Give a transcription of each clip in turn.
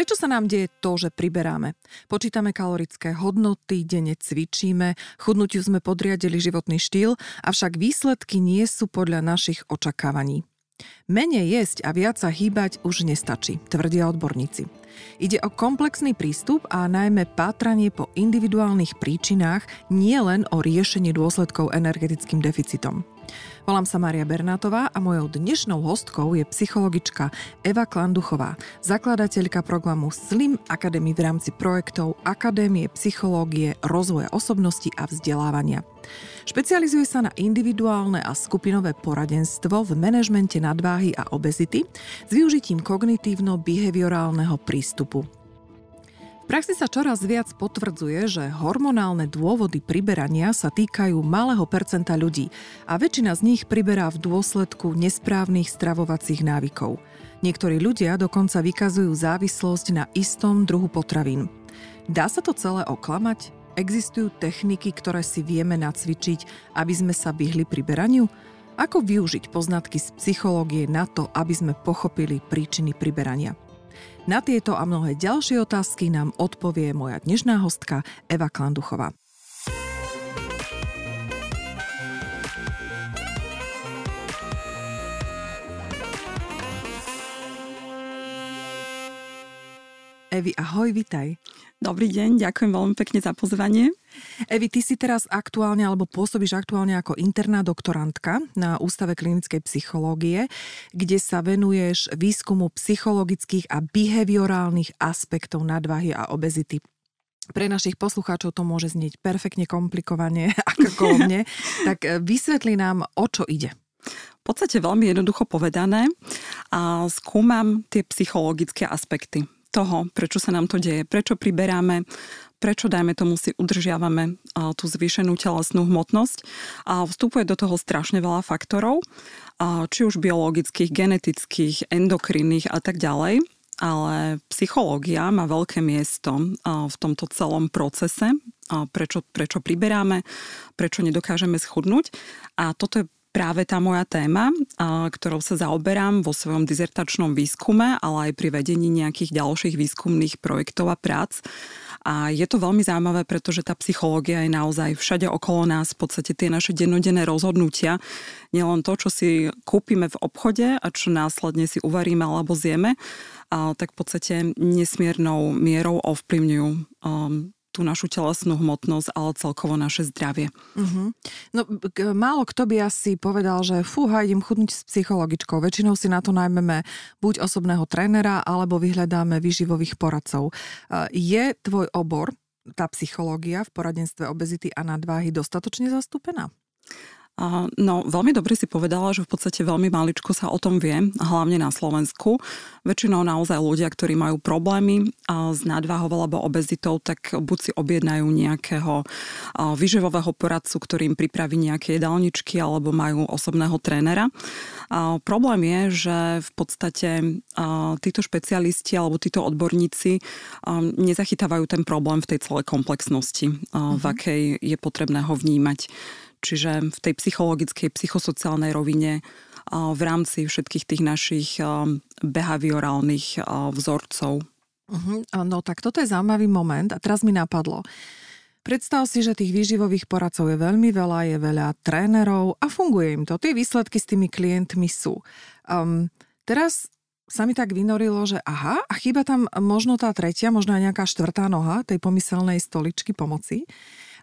Prečo sa nám deje to, že priberáme? Počítame kalorické hodnoty, denne cvičíme, chudnutiu sme podriadili životný štýl, avšak výsledky nie sú podľa našich očakávaní. Menej jesť a viac sa hýbať už nestačí, tvrdia odborníci. Ide o komplexný prístup a najmä pátranie po individuálnych príčinách, nie len o riešenie dôsledkov energetickým deficitom. Volám sa Maria Bernátová a mojou dnešnou hostkou je psychologička Eva Klanduchová, zakladateľka programu Slim Academy v rámci projektov Akadémie psychológie, rozvoja osobnosti a vzdelávania. Špecializuje sa na individuálne a skupinové poradenstvo v manažmente nadváhy a obezity s využitím kognitívno-behaviorálneho prístupu praxi sa čoraz viac potvrdzuje, že hormonálne dôvody priberania sa týkajú malého percenta ľudí a väčšina z nich priberá v dôsledku nesprávnych stravovacích návykov. Niektorí ľudia dokonca vykazujú závislosť na istom druhu potravín. Dá sa to celé oklamať? Existujú techniky, ktoré si vieme nacvičiť, aby sme sa vyhli priberaniu? Ako využiť poznatky z psychológie na to, aby sme pochopili príčiny priberania? Na tieto a mnohé ďalšie otázky nám odpovie moja dnešná hostka Eva Klanduchová. Evi, ahoj, vitaj. Dobrý deň, ďakujem veľmi pekne za pozvanie. Evi, ty si teraz aktuálne alebo pôsobíš aktuálne ako interná doktorantka na Ústave klinickej psychológie, kde sa venuješ výskumu psychologických a behaviorálnych aspektov nadvahy a obezity. Pre našich poslucháčov to môže znieť perfektne komplikovane, ako mne, tak e, vysvetli nám, o čo ide. V podstate veľmi jednoducho povedané a skúmam tie psychologické aspekty toho, prečo sa nám to deje, prečo priberáme, prečo, dajme tomu, si udržiavame tú zvýšenú telesnú hmotnosť. A vstupuje do toho strašne veľa faktorov, či už biologických, genetických, endokrinných a tak ďalej. Ale psychológia má veľké miesto v tomto celom procese, prečo, prečo priberáme, prečo nedokážeme schudnúť. A toto je práve tá moja téma, ktorou sa zaoberám vo svojom dizertačnom výskume, ale aj pri vedení nejakých ďalších výskumných projektov a prác. A je to veľmi zaujímavé, pretože tá psychológia je naozaj všade okolo nás, v podstate tie naše dennodenné rozhodnutia, nielen to, čo si kúpime v obchode a čo následne si uvaríme alebo zjeme, tak v podstate nesmiernou mierou ovplyvňujú um, tú našu telesnú hmotnosť, ale celkovo naše zdravie. Uh-huh. No, k- málo kto by asi povedal, že fúha, idem chudnúť s psychologičkou. Väčšinou si na to najmeme buď osobného trénera, alebo vyhľadáme výživových poradcov. Je tvoj obor, tá psychológia v poradenstve obezity a nadváhy dostatočne zastúpená? No, veľmi dobre si povedala, že v podstate veľmi maličko sa o tom vie, hlavne na Slovensku. Väčšinou naozaj ľudia, ktorí majú problémy s nadváhou alebo obezitou, tak buď si objednajú nejakého vyživového poradcu, ktorý im pripraví nejaké jedálničky alebo majú osobného trénera. Problém je, že v podstate títo špecialisti alebo títo odborníci nezachytávajú ten problém v tej celej komplexnosti, v mhm. akej je potrebné ho vnímať čiže v tej psychologickej, psychosociálnej rovine v rámci všetkých tých našich behaviorálnych vzorcov. No tak toto je zaujímavý moment a teraz mi napadlo. Predstav si, že tých výživových poradcov je veľmi veľa, je veľa trénerov a funguje im to. Tie výsledky s tými klientmi sú. Um, teraz sa mi tak vynorilo, že aha, a chýba tam možno tá tretia, možno aj nejaká štvrtá noha tej pomyselnej stoličky pomoci.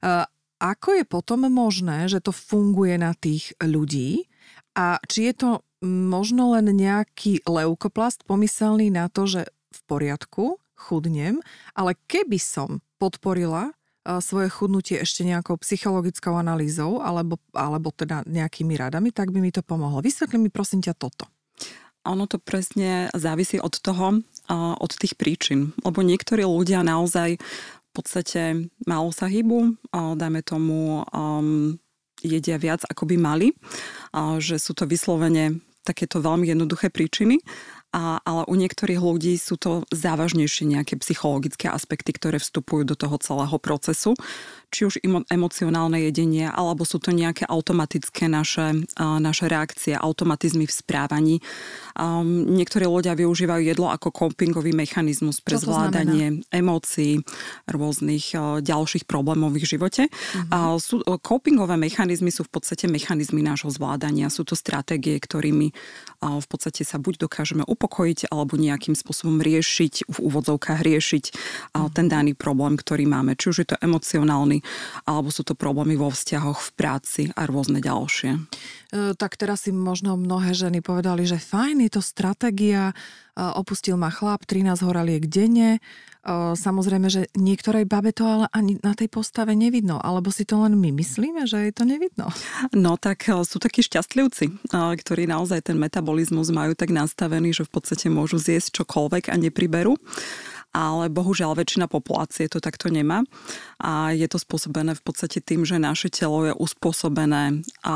Uh, ako je potom možné, že to funguje na tých ľudí a či je to možno len nejaký leukoplast pomyselný na to, že v poriadku, chudnem, ale keby som podporila svoje chudnutie ešte nejakou psychologickou analýzou alebo, alebo teda nejakými radami, tak by mi to pomohlo. Vysvetli mi prosím ťa toto. Ono to presne závisí od toho, od tých príčin. Lebo niektorí ľudia naozaj podstate málo sa hýbu, dajme tomu um, jedia viac, ako by mali, a že sú to vyslovene takéto veľmi jednoduché príčiny, a, ale u niektorých ľudí sú to závažnejšie nejaké psychologické aspekty, ktoré vstupujú do toho celého procesu. Či už emocionálne jedenie, alebo sú to nejaké automatické naše, naše reakcie, automatizmy v správaní. Um, niektorí ľudia využívajú jedlo ako copingový mechanizmus pre zvládanie emócií, rôznych uh, ďalších problémov v živote. Uh-huh. Uh, sú, uh, copingové mechanizmy sú v podstate mechanizmy nášho zvládania. Sú to stratégie, ktorými uh, v podstate sa buď dokážeme upokojiť, alebo nejakým spôsobom riešiť, v úvodzovkách riešiť uh, ten daný problém, ktorý máme. Či už je to emocionálny, alebo sú to problémy vo vzťahoch, v práci a rôzne ďalšie. E, tak teraz si možno mnohé ženy povedali, že fajn, je to stratégia, e, opustil ma chlap, 13 horaliek denne. E, samozrejme, že niektorej babe to ale ani na tej postave nevidno, alebo si to len my myslíme, že je to nevidno. No tak sú takí šťastlivci, ktorí naozaj ten metabolizmus majú tak nastavený, že v podstate môžu zjesť čokoľvek a nepriberú ale bohužiaľ väčšina populácie to takto nemá a je to spôsobené v podstate tým, že naše telo je uspôsobené a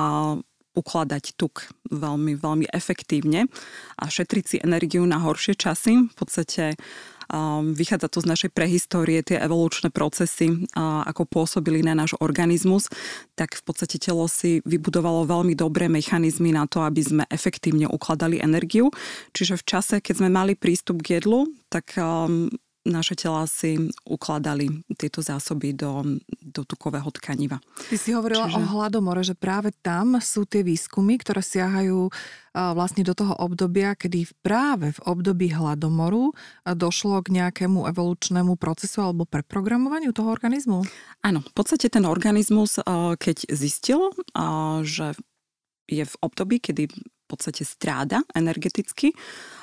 ukladať tuk veľmi, veľmi efektívne a šetriť si energiu na horšie časy. V podstate um, vychádza to z našej prehistórie, tie evolučné procesy, ako pôsobili na náš organizmus, tak v podstate telo si vybudovalo veľmi dobré mechanizmy na to, aby sme efektívne ukladali energiu. Čiže v čase, keď sme mali prístup k jedlu, tak um, naše tela si ukladali tieto zásoby do, do tukového tkaniva. Ty si hovorila Čiže... o hladomore, že práve tam sú tie výskumy, ktoré siahajú vlastne do toho obdobia, kedy práve v období hladomoru došlo k nejakému evolučnému procesu alebo preprogramovaniu toho organizmu? Áno, v podstate ten organizmus, keď zistil, že je v období, kedy podstate stráda energeticky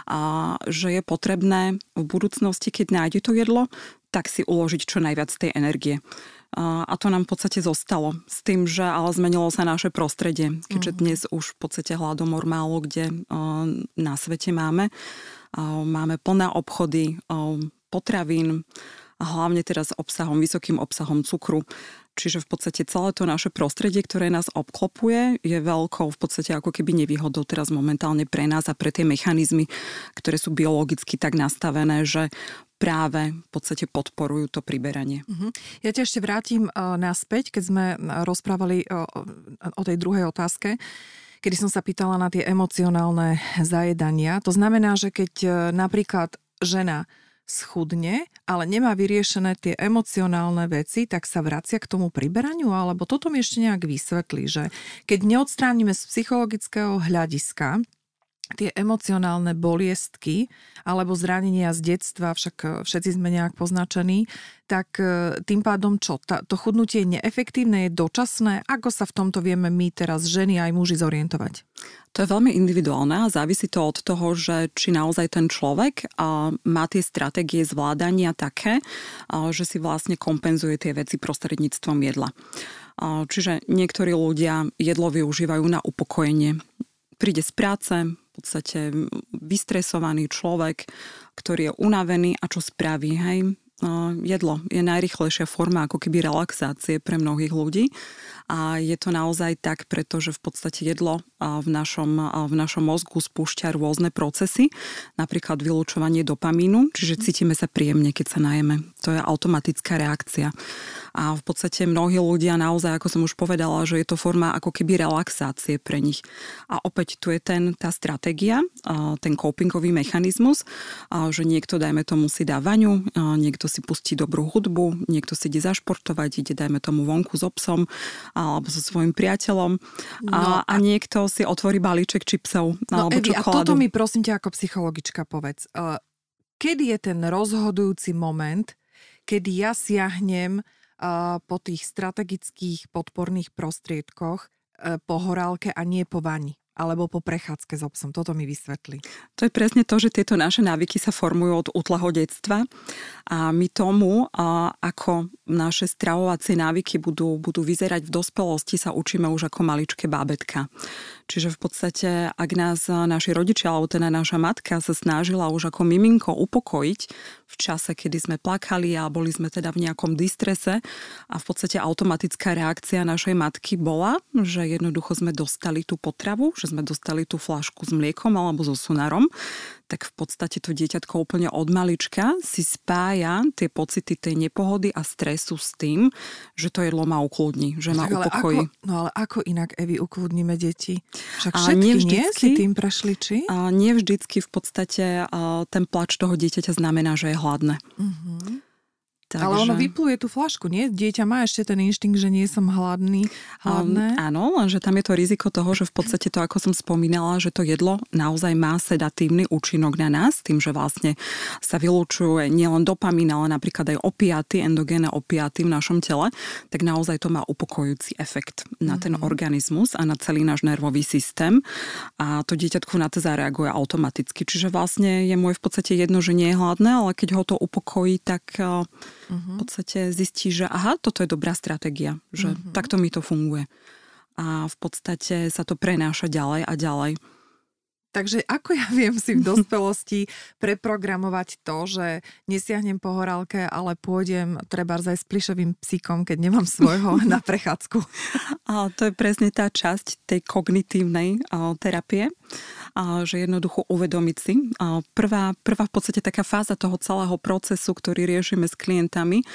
a že je potrebné v budúcnosti, keď nájde to jedlo, tak si uložiť čo najviac tej energie. A to nám v podstate zostalo. S tým, že ale zmenilo sa naše prostredie, keďže mhm. dnes už v podstate hladomor málo kde na svete máme. Máme plné obchody potravín, a hlavne teraz obsahom, vysokým obsahom cukru. Čiže v podstate celé to naše prostredie, ktoré nás obklopuje, je veľkou v podstate ako keby nevýhodou teraz momentálne pre nás a pre tie mechanizmy, ktoré sú biologicky tak nastavené, že práve v podstate podporujú to priberanie. Uh-huh. Ja ťa ešte vrátim uh, naspäť, keď sme rozprávali uh, o tej druhej otázke kedy som sa pýtala na tie emocionálne zajedania. To znamená, že keď uh, napríklad žena schudne, ale nemá vyriešené tie emocionálne veci, tak sa vracia k tomu priberaniu, alebo toto mi ešte nejak vysvetlí, že keď neodstránime z psychologického hľadiska tie emocionálne boliestky alebo zranenia z detstva, však e, všetci sme nejak poznačení, tak e, tým pádom čo? to chudnutie je neefektívne, je dočasné? Ako sa v tomto vieme my teraz ženy aj muži zorientovať? To je veľmi individuálne a závisí to od toho, že či naozaj ten človek má tie stratégie zvládania také, že si vlastne kompenzuje tie veci prostredníctvom jedla. Čiže niektorí ľudia jedlo využívajú na upokojenie. Príde z práce, podstate vystresovaný človek, ktorý je unavený a čo spraví, hej? Jedlo je najrychlejšia forma ako keby relaxácie pre mnohých ľudí a je to naozaj tak, pretože v podstate jedlo v našom, v našom mozgu spúšťa rôzne procesy, napríklad vylúčovanie dopamínu, čiže cítime sa príjemne, keď sa najeme. To je automatická reakcia. A v podstate mnohí ľudia naozaj, ako som už povedala, že je to forma ako keby relaxácie pre nich. A opäť tu je ten, tá stratégia, ten copingový mechanizmus, že niekto, dajme tomu, si dá vaňu, niekto si pustí dobrú hudbu, niekto si ide zašportovať, ide, dajme tomu, vonku s obsom alebo so svojím priateľom a, no, a niekto si otvorí balíček čipsov no, alebo Evi, čokoládu. a toto mi prosím ťa ako psychologička povedz. Uh, kedy je ten rozhodujúci moment, kedy ja siahnem uh, po tých strategických podporných prostriedkoch uh, po horálke a nie po vani? alebo po prechádzke s obsom. Toto mi vysvetlí. To je presne to, že tieto naše návyky sa formujú od útlaho detstva a my tomu, ako naše stravovacie návyky budú, budú vyzerať v dospelosti, sa učíme už ako maličké bábetka. Čiže v podstate, ak nás naši rodičia, alebo teda naša matka sa snažila už ako miminko upokojiť v čase, kedy sme plakali a boli sme teda v nejakom distrese a v podstate automatická reakcia našej matky bola, že jednoducho sme dostali tú potravu, že sme dostali tú flašku s mliekom alebo so sunarom, tak v podstate to dieťatko úplne od malička si spája tie pocity tej nepohody a stresu s tým, že to jedlo má ukludní, že má upokojí. Ako, no ale ako inak, Evi, ukludníme deti? Však všetky nie, vždycky, nie si tým prešli, či? A nie vždycky v podstate a ten plač toho dieťaťa znamená, že je hladné. Uh-huh. Takže... Ale ono vypluje tú flašku, nie? Dieťa má ešte ten inštinkt, že nie som hladný. Hladné. Um, áno, lenže tam je to riziko toho, že v podstate to, ako som spomínala, že to jedlo naozaj má sedatívny účinok na nás, tým, že vlastne sa vylúčuje nielen dopamín, ale napríklad aj opiaty, endogénne opiaty v našom tele, tak naozaj to má upokojujúci efekt na ten mm-hmm. organizmus a na celý náš nervový systém. A to dieťatko na to zareaguje automaticky. Čiže vlastne je môj v podstate jedno, že nie je hladné, ale keď ho to upokojí, tak uh-huh. v podstate zistí, že aha, toto je dobrá stratégia, že uh-huh. takto mi to funguje. A v podstate sa to prenáša ďalej a ďalej. Takže ako ja viem si v dospelosti preprogramovať to, že nesiahnem po horálke, ale pôjdem treba aj s plišovým psíkom, keď nemám svojho na prechádzku? A to je presne tá časť tej kognitívnej terapie že jednoducho uvedomiť si. Prvá, prvá v podstate taká fáza toho celého procesu, ktorý riešime s klientami,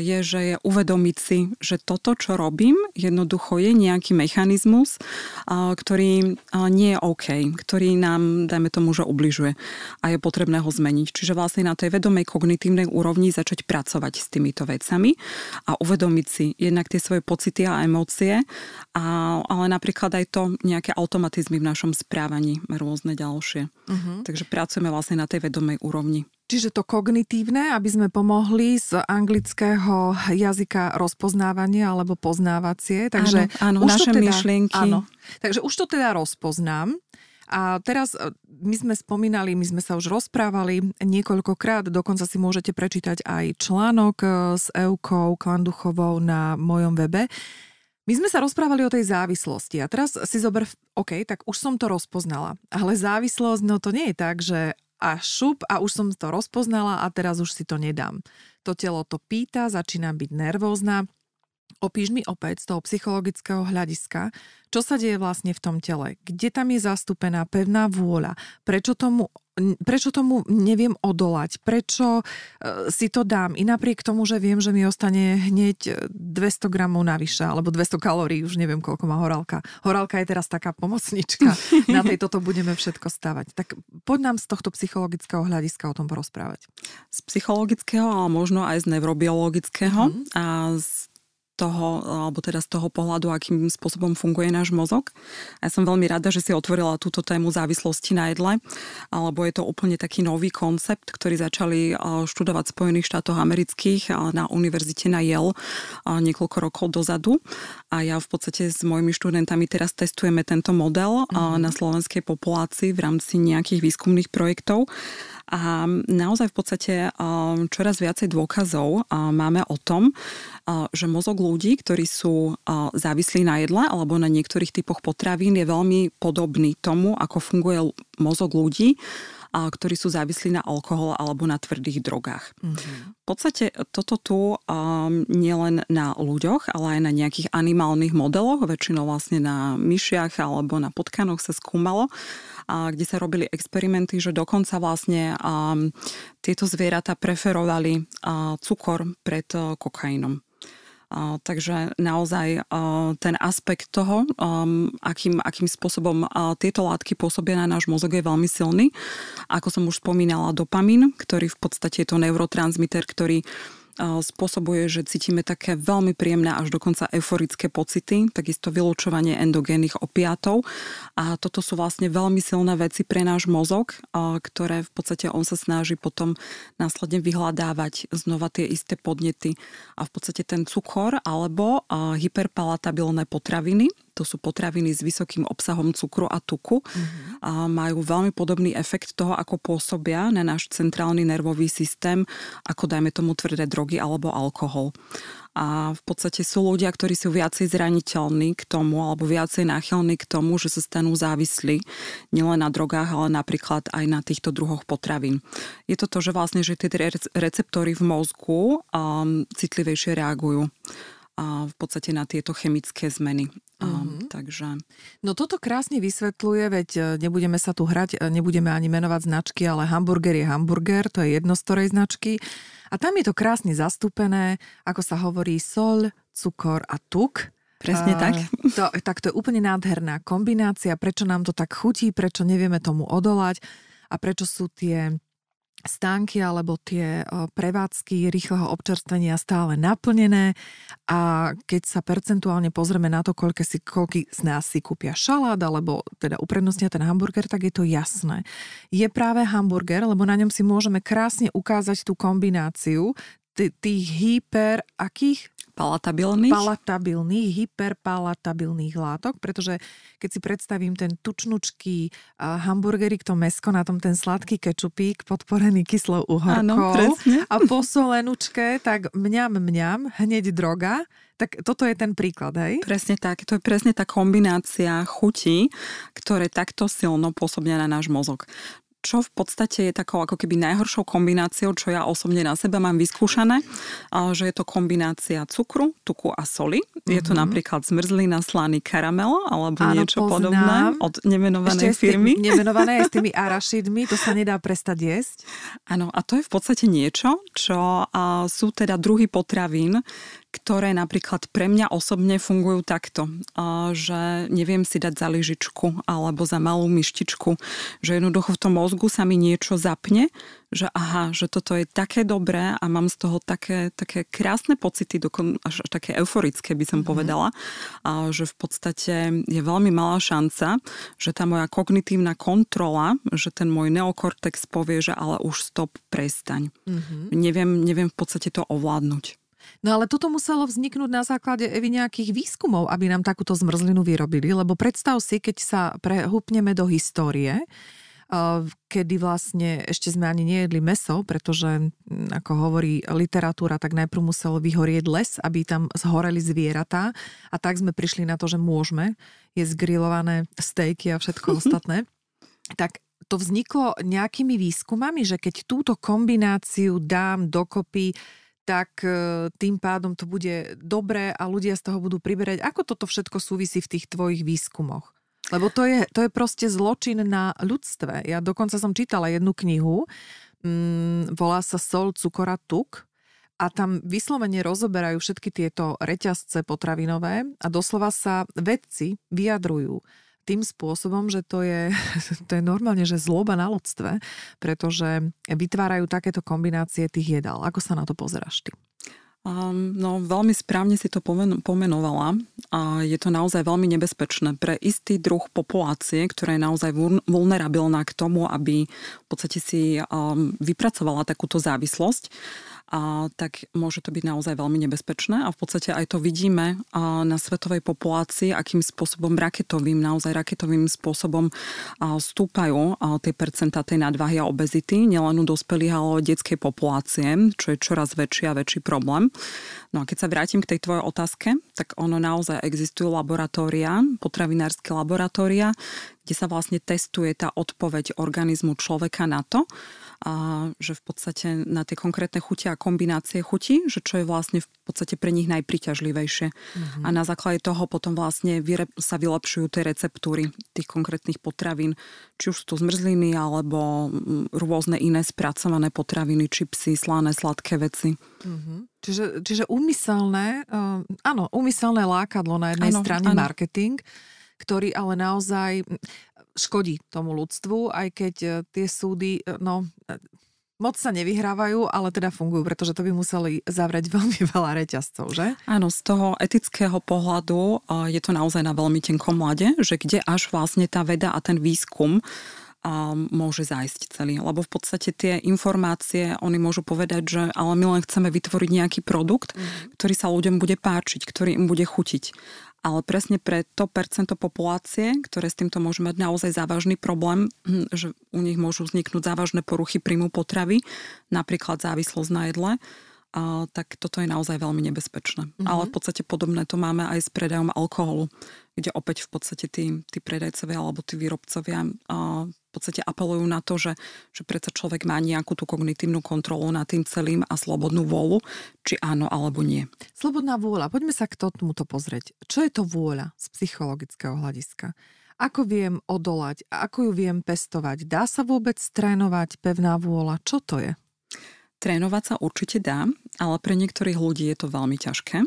je, že je uvedomiť si, že toto, čo robím, jednoducho je nejaký mechanizmus, ktorý nie je OK, ktorý nám, dajme tomu, že ubližuje a je potrebné ho zmeniť. Čiže vlastne na tej vedomej kognitívnej úrovni začať pracovať s týmito vecami a uvedomiť si jednak tie svoje pocity a emócie, a, ale napríklad aj to nejaké automatizmy v našom správaní rôzne ďalšie. Uh-huh. Takže pracujeme vlastne na tej vedomej úrovni. Čiže to kognitívne, aby sme pomohli z anglického jazyka rozpoznávanie alebo poznávacie. Takže áno, áno už naše to teda, myšlienky. Áno, takže už to teda rozpoznám. A teraz e, my sme spomínali, my sme sa už rozprávali niekoľkokrát, dokonca si môžete prečítať aj článok e, s Eukou Klanduchovou na mojom webe. My sme sa rozprávali o tej závislosti a teraz si zober, OK, tak už som to rozpoznala, ale závislosť, no to nie je tak, že a šup a už som to rozpoznala a teraz už si to nedám. To telo to pýta, začínam byť nervózna. Opíš mi opäť z toho psychologického hľadiska, čo sa deje vlastne v tom tele, kde tam je zastúpená pevná vôľa, prečo tomu prečo tomu neviem odolať, prečo e, si to dám i napriek tomu, že viem, že mi ostane hneď 200 gramov navyše, alebo 200 kalórií, už neviem, koľko má horálka. Horálka je teraz taká pomocnička, na tej toto budeme všetko stavať. Tak poď nám z tohto psychologického hľadiska o tom porozprávať. Z psychologického, ale možno aj z neurobiologického mm-hmm. a z toho, alebo teda z toho pohľadu, akým spôsobom funguje náš mozog. A ja som veľmi rada, že si otvorila túto tému závislosti na jedle, alebo je to úplne taký nový koncept, ktorý začali študovať v Spojených štátoch amerických na univerzite na Yale niekoľko rokov dozadu. A ja v podstate s mojimi študentami teraz testujeme tento model mm-hmm. na slovenskej populácii v rámci nejakých výskumných projektov. A naozaj v podstate čoraz viacej dôkazov máme o tom, že mozog ľudí, ktorí sú závislí na jedle alebo na niektorých typoch potravín, je veľmi podobný tomu, ako funguje mozog ľudí, ktorí sú závislí na alkohol alebo na tvrdých drogách. Mm-hmm. V podstate toto tu um, nielen na ľuďoch, ale aj na nejakých animálnych modeloch, väčšinou vlastne na myšiach alebo na potkanoch sa skúmalo, a kde sa robili experimenty, že dokonca vlastne um, tieto zvieratá preferovali uh, cukor pred uh, kokainom. Takže naozaj ten aspekt toho, akým, akým spôsobom tieto látky pôsobia na náš mozog je veľmi silný. Ako som už spomínala, dopamín, ktorý v podstate je to neurotransmiter, ktorý spôsobuje, že cítime také veľmi príjemné až dokonca euforické pocity, takisto vylúčovanie endogénnych opiatov a toto sú vlastne veľmi silné veci pre náš mozog, ktoré v podstate on sa snaží potom následne vyhľadávať znova tie isté podnety. A v podstate ten cukor alebo hyperpalatabilné potraviny, to sú potraviny s vysokým obsahom cukru a tuku mm-hmm. a majú veľmi podobný efekt toho, ako pôsobia na náš centrálny nervový systém, ako dajme tomu tvrdé drogy alebo alkohol. A v podstate sú ľudia, ktorí sú viacej zraniteľní k tomu alebo viacej náchylní k tomu, že sa stanú závislí nielen na drogách, ale napríklad aj na týchto druhoch potravín. Je to to, že vlastne že tie receptory v mozgu um, citlivejšie reagujú v podstate na tieto chemické zmeny. Mm-hmm. Takže... No toto krásne vysvetľuje, veď e, nebudeme sa tu hrať, e, nebudeme ani menovať značky, ale hamburger je hamburger, to je jedno z ktorej značky. A tam je to krásne zastúpené, ako sa hovorí, sol, cukor a tuk. Presne tak. To, tak to je úplne nádherná kombinácia, prečo nám to tak chutí, prečo nevieme tomu odolať a prečo sú tie stánky alebo tie prevádzky rýchleho občerstvenia stále naplnené a keď sa percentuálne pozrieme na to, koľko, si, koľko z nás si kúpia šalát alebo teda uprednostnia ten hamburger, tak je to jasné. Je práve hamburger, lebo na ňom si môžeme krásne ukázať tú kombináciu tých hyper, akých? Palatabilných? Palatabilných, hyperpalatabilných látok, pretože keď si predstavím ten tučnučký hamburgerik, to mesko, na tom ten sladký kečupík podporený kyslou uhorkou a po solenučke, tak mňam, mňam, hneď droga, tak toto je ten príklad, hej? Presne tak. To je presne tá kombinácia chutí, ktoré takto silno pôsobia na náš mozog čo v podstate je takou ako keby najhoršou kombináciou, čo ja osobne na sebe mám vyskúšané, že je to kombinácia cukru, tuku a soli. Mm-hmm. Je to mhm. napríklad zmrzlina, slaný karamel alebo Áno, niečo poznám. podobné od nemenovanej Ešte firmy. Tým, nemenované aj s tými arašidmi, to sa nedá prestať jesť. Áno, a to je v podstate niečo, čo sú teda druhy potravín, ktoré napríklad pre mňa osobne fungujú takto, že neviem si dať za lyžičku alebo za malú myštičku, že jednoducho v tom mozgu sa mi niečo zapne, že aha, že toto je také dobré a mám z toho také, také krásne pocity, dokon, až, také euforické by som mm-hmm. povedala, a že v podstate je veľmi malá šanca, že tá moja kognitívna kontrola, že ten môj neokortex povie, že ale už stop, prestaň. Mm-hmm. Neviem, neviem v podstate to ovládnuť. No ale toto muselo vzniknúť na základe Evy nejakých výskumov, aby nám takúto zmrzlinu vyrobili, lebo predstav si, keď sa prehúpneme do histórie, kedy vlastne ešte sme ani nejedli meso, pretože ako hovorí literatúra, tak najprv musel vyhorieť les, aby tam zhoreli zvieratá a tak sme prišli na to, že môžeme jesť grillované stejky a všetko ostatné. Tak to vzniklo nejakými výskumami, že keď túto kombináciu dám dokopy tak e, tým pádom to bude dobré a ľudia z toho budú priberať. Ako toto všetko súvisí v tých tvojich výskumoch? Lebo to je, to je proste zločin na ľudstve. Ja dokonca som čítala jednu knihu, mm, volá sa Sol, cukora, tuk a tam vyslovene rozoberajú všetky tieto reťazce potravinové a doslova sa vedci vyjadrujú tým spôsobom, že to je, to je normálne, že zloba na ľudstve, pretože vytvárajú takéto kombinácie tých jedál. Ako sa na to pozeráš ty? Um, no, veľmi správne si to pomenovala a je to naozaj veľmi nebezpečné pre istý druh populácie, ktorá je naozaj vulnerabilná k tomu, aby v podstate si um, vypracovala takúto závislosť a tak môže to byť naozaj veľmi nebezpečné a v podstate aj to vidíme na svetovej populácii, akým spôsobom raketovým, naozaj raketovým spôsobom stúpajú tie percentá tej nadvahy a obezity, nielen u dospelých, ale aj detskej populácie, čo je čoraz väčší a väčší problém. No a keď sa vrátim k tej tvojej otázke, tak ono naozaj existujú laboratória, potravinárske laboratória, kde sa vlastne testuje tá odpoveď organizmu človeka na to, a že v podstate na tie konkrétne chuti a kombinácie chutí, že čo je vlastne v podstate pre nich najpriťažlivejšie. Mm-hmm. A na základe toho potom vlastne sa vylepšujú tie receptúry tých konkrétnych potravín, či už sú to zmrzliny alebo mm, rôzne iné spracované potraviny, čipsy, slané, sladké veci. Mm-hmm. Čiže, čiže úmyselné, uh, áno, úmyselné lákadlo na jednej ano, strane ano. marketing, ktorý ale naozaj škodí tomu ľudstvu, aj keď e, tie súdy, e, no, e, moc sa nevyhrávajú, ale teda fungujú, pretože to by museli zavrieť veľmi veľa reťazcov, že? Áno, z toho etického pohľadu je to naozaj na veľmi tenkom mlade, že kde až vlastne tá veda a ten výskum a môže zájsť celý. Lebo v podstate tie informácie, oni môžu povedať, že ale my len chceme vytvoriť nejaký produkt, mm. ktorý sa ľuďom bude páčiť, ktorý im bude chutiť ale presne pre to percento populácie, ktoré s týmto môžu mať naozaj závažný problém, hm, že u nich môžu vzniknúť závažné poruchy príjmu potravy, napríklad závislosť na jedle, a, tak toto je naozaj veľmi nebezpečné. Mm-hmm. Ale v podstate podobné to máme aj s predajom alkoholu, kde opäť v podstate tí, tí predajcovia alebo tí výrobcovia uh, v podstate apelujú na to, že, že predsa človek má nejakú tú kognitívnu kontrolu nad tým celým a slobodnú vôľu, či áno alebo nie. Slobodná vôľa, poďme sa k tomuto pozrieť. Čo je to vôľa z psychologického hľadiska? Ako viem odolať? Ako ju viem pestovať? Dá sa vôbec trénovať pevná vôľa? Čo to je? Trénovať sa určite dá, ale pre niektorých ľudí je to veľmi ťažké.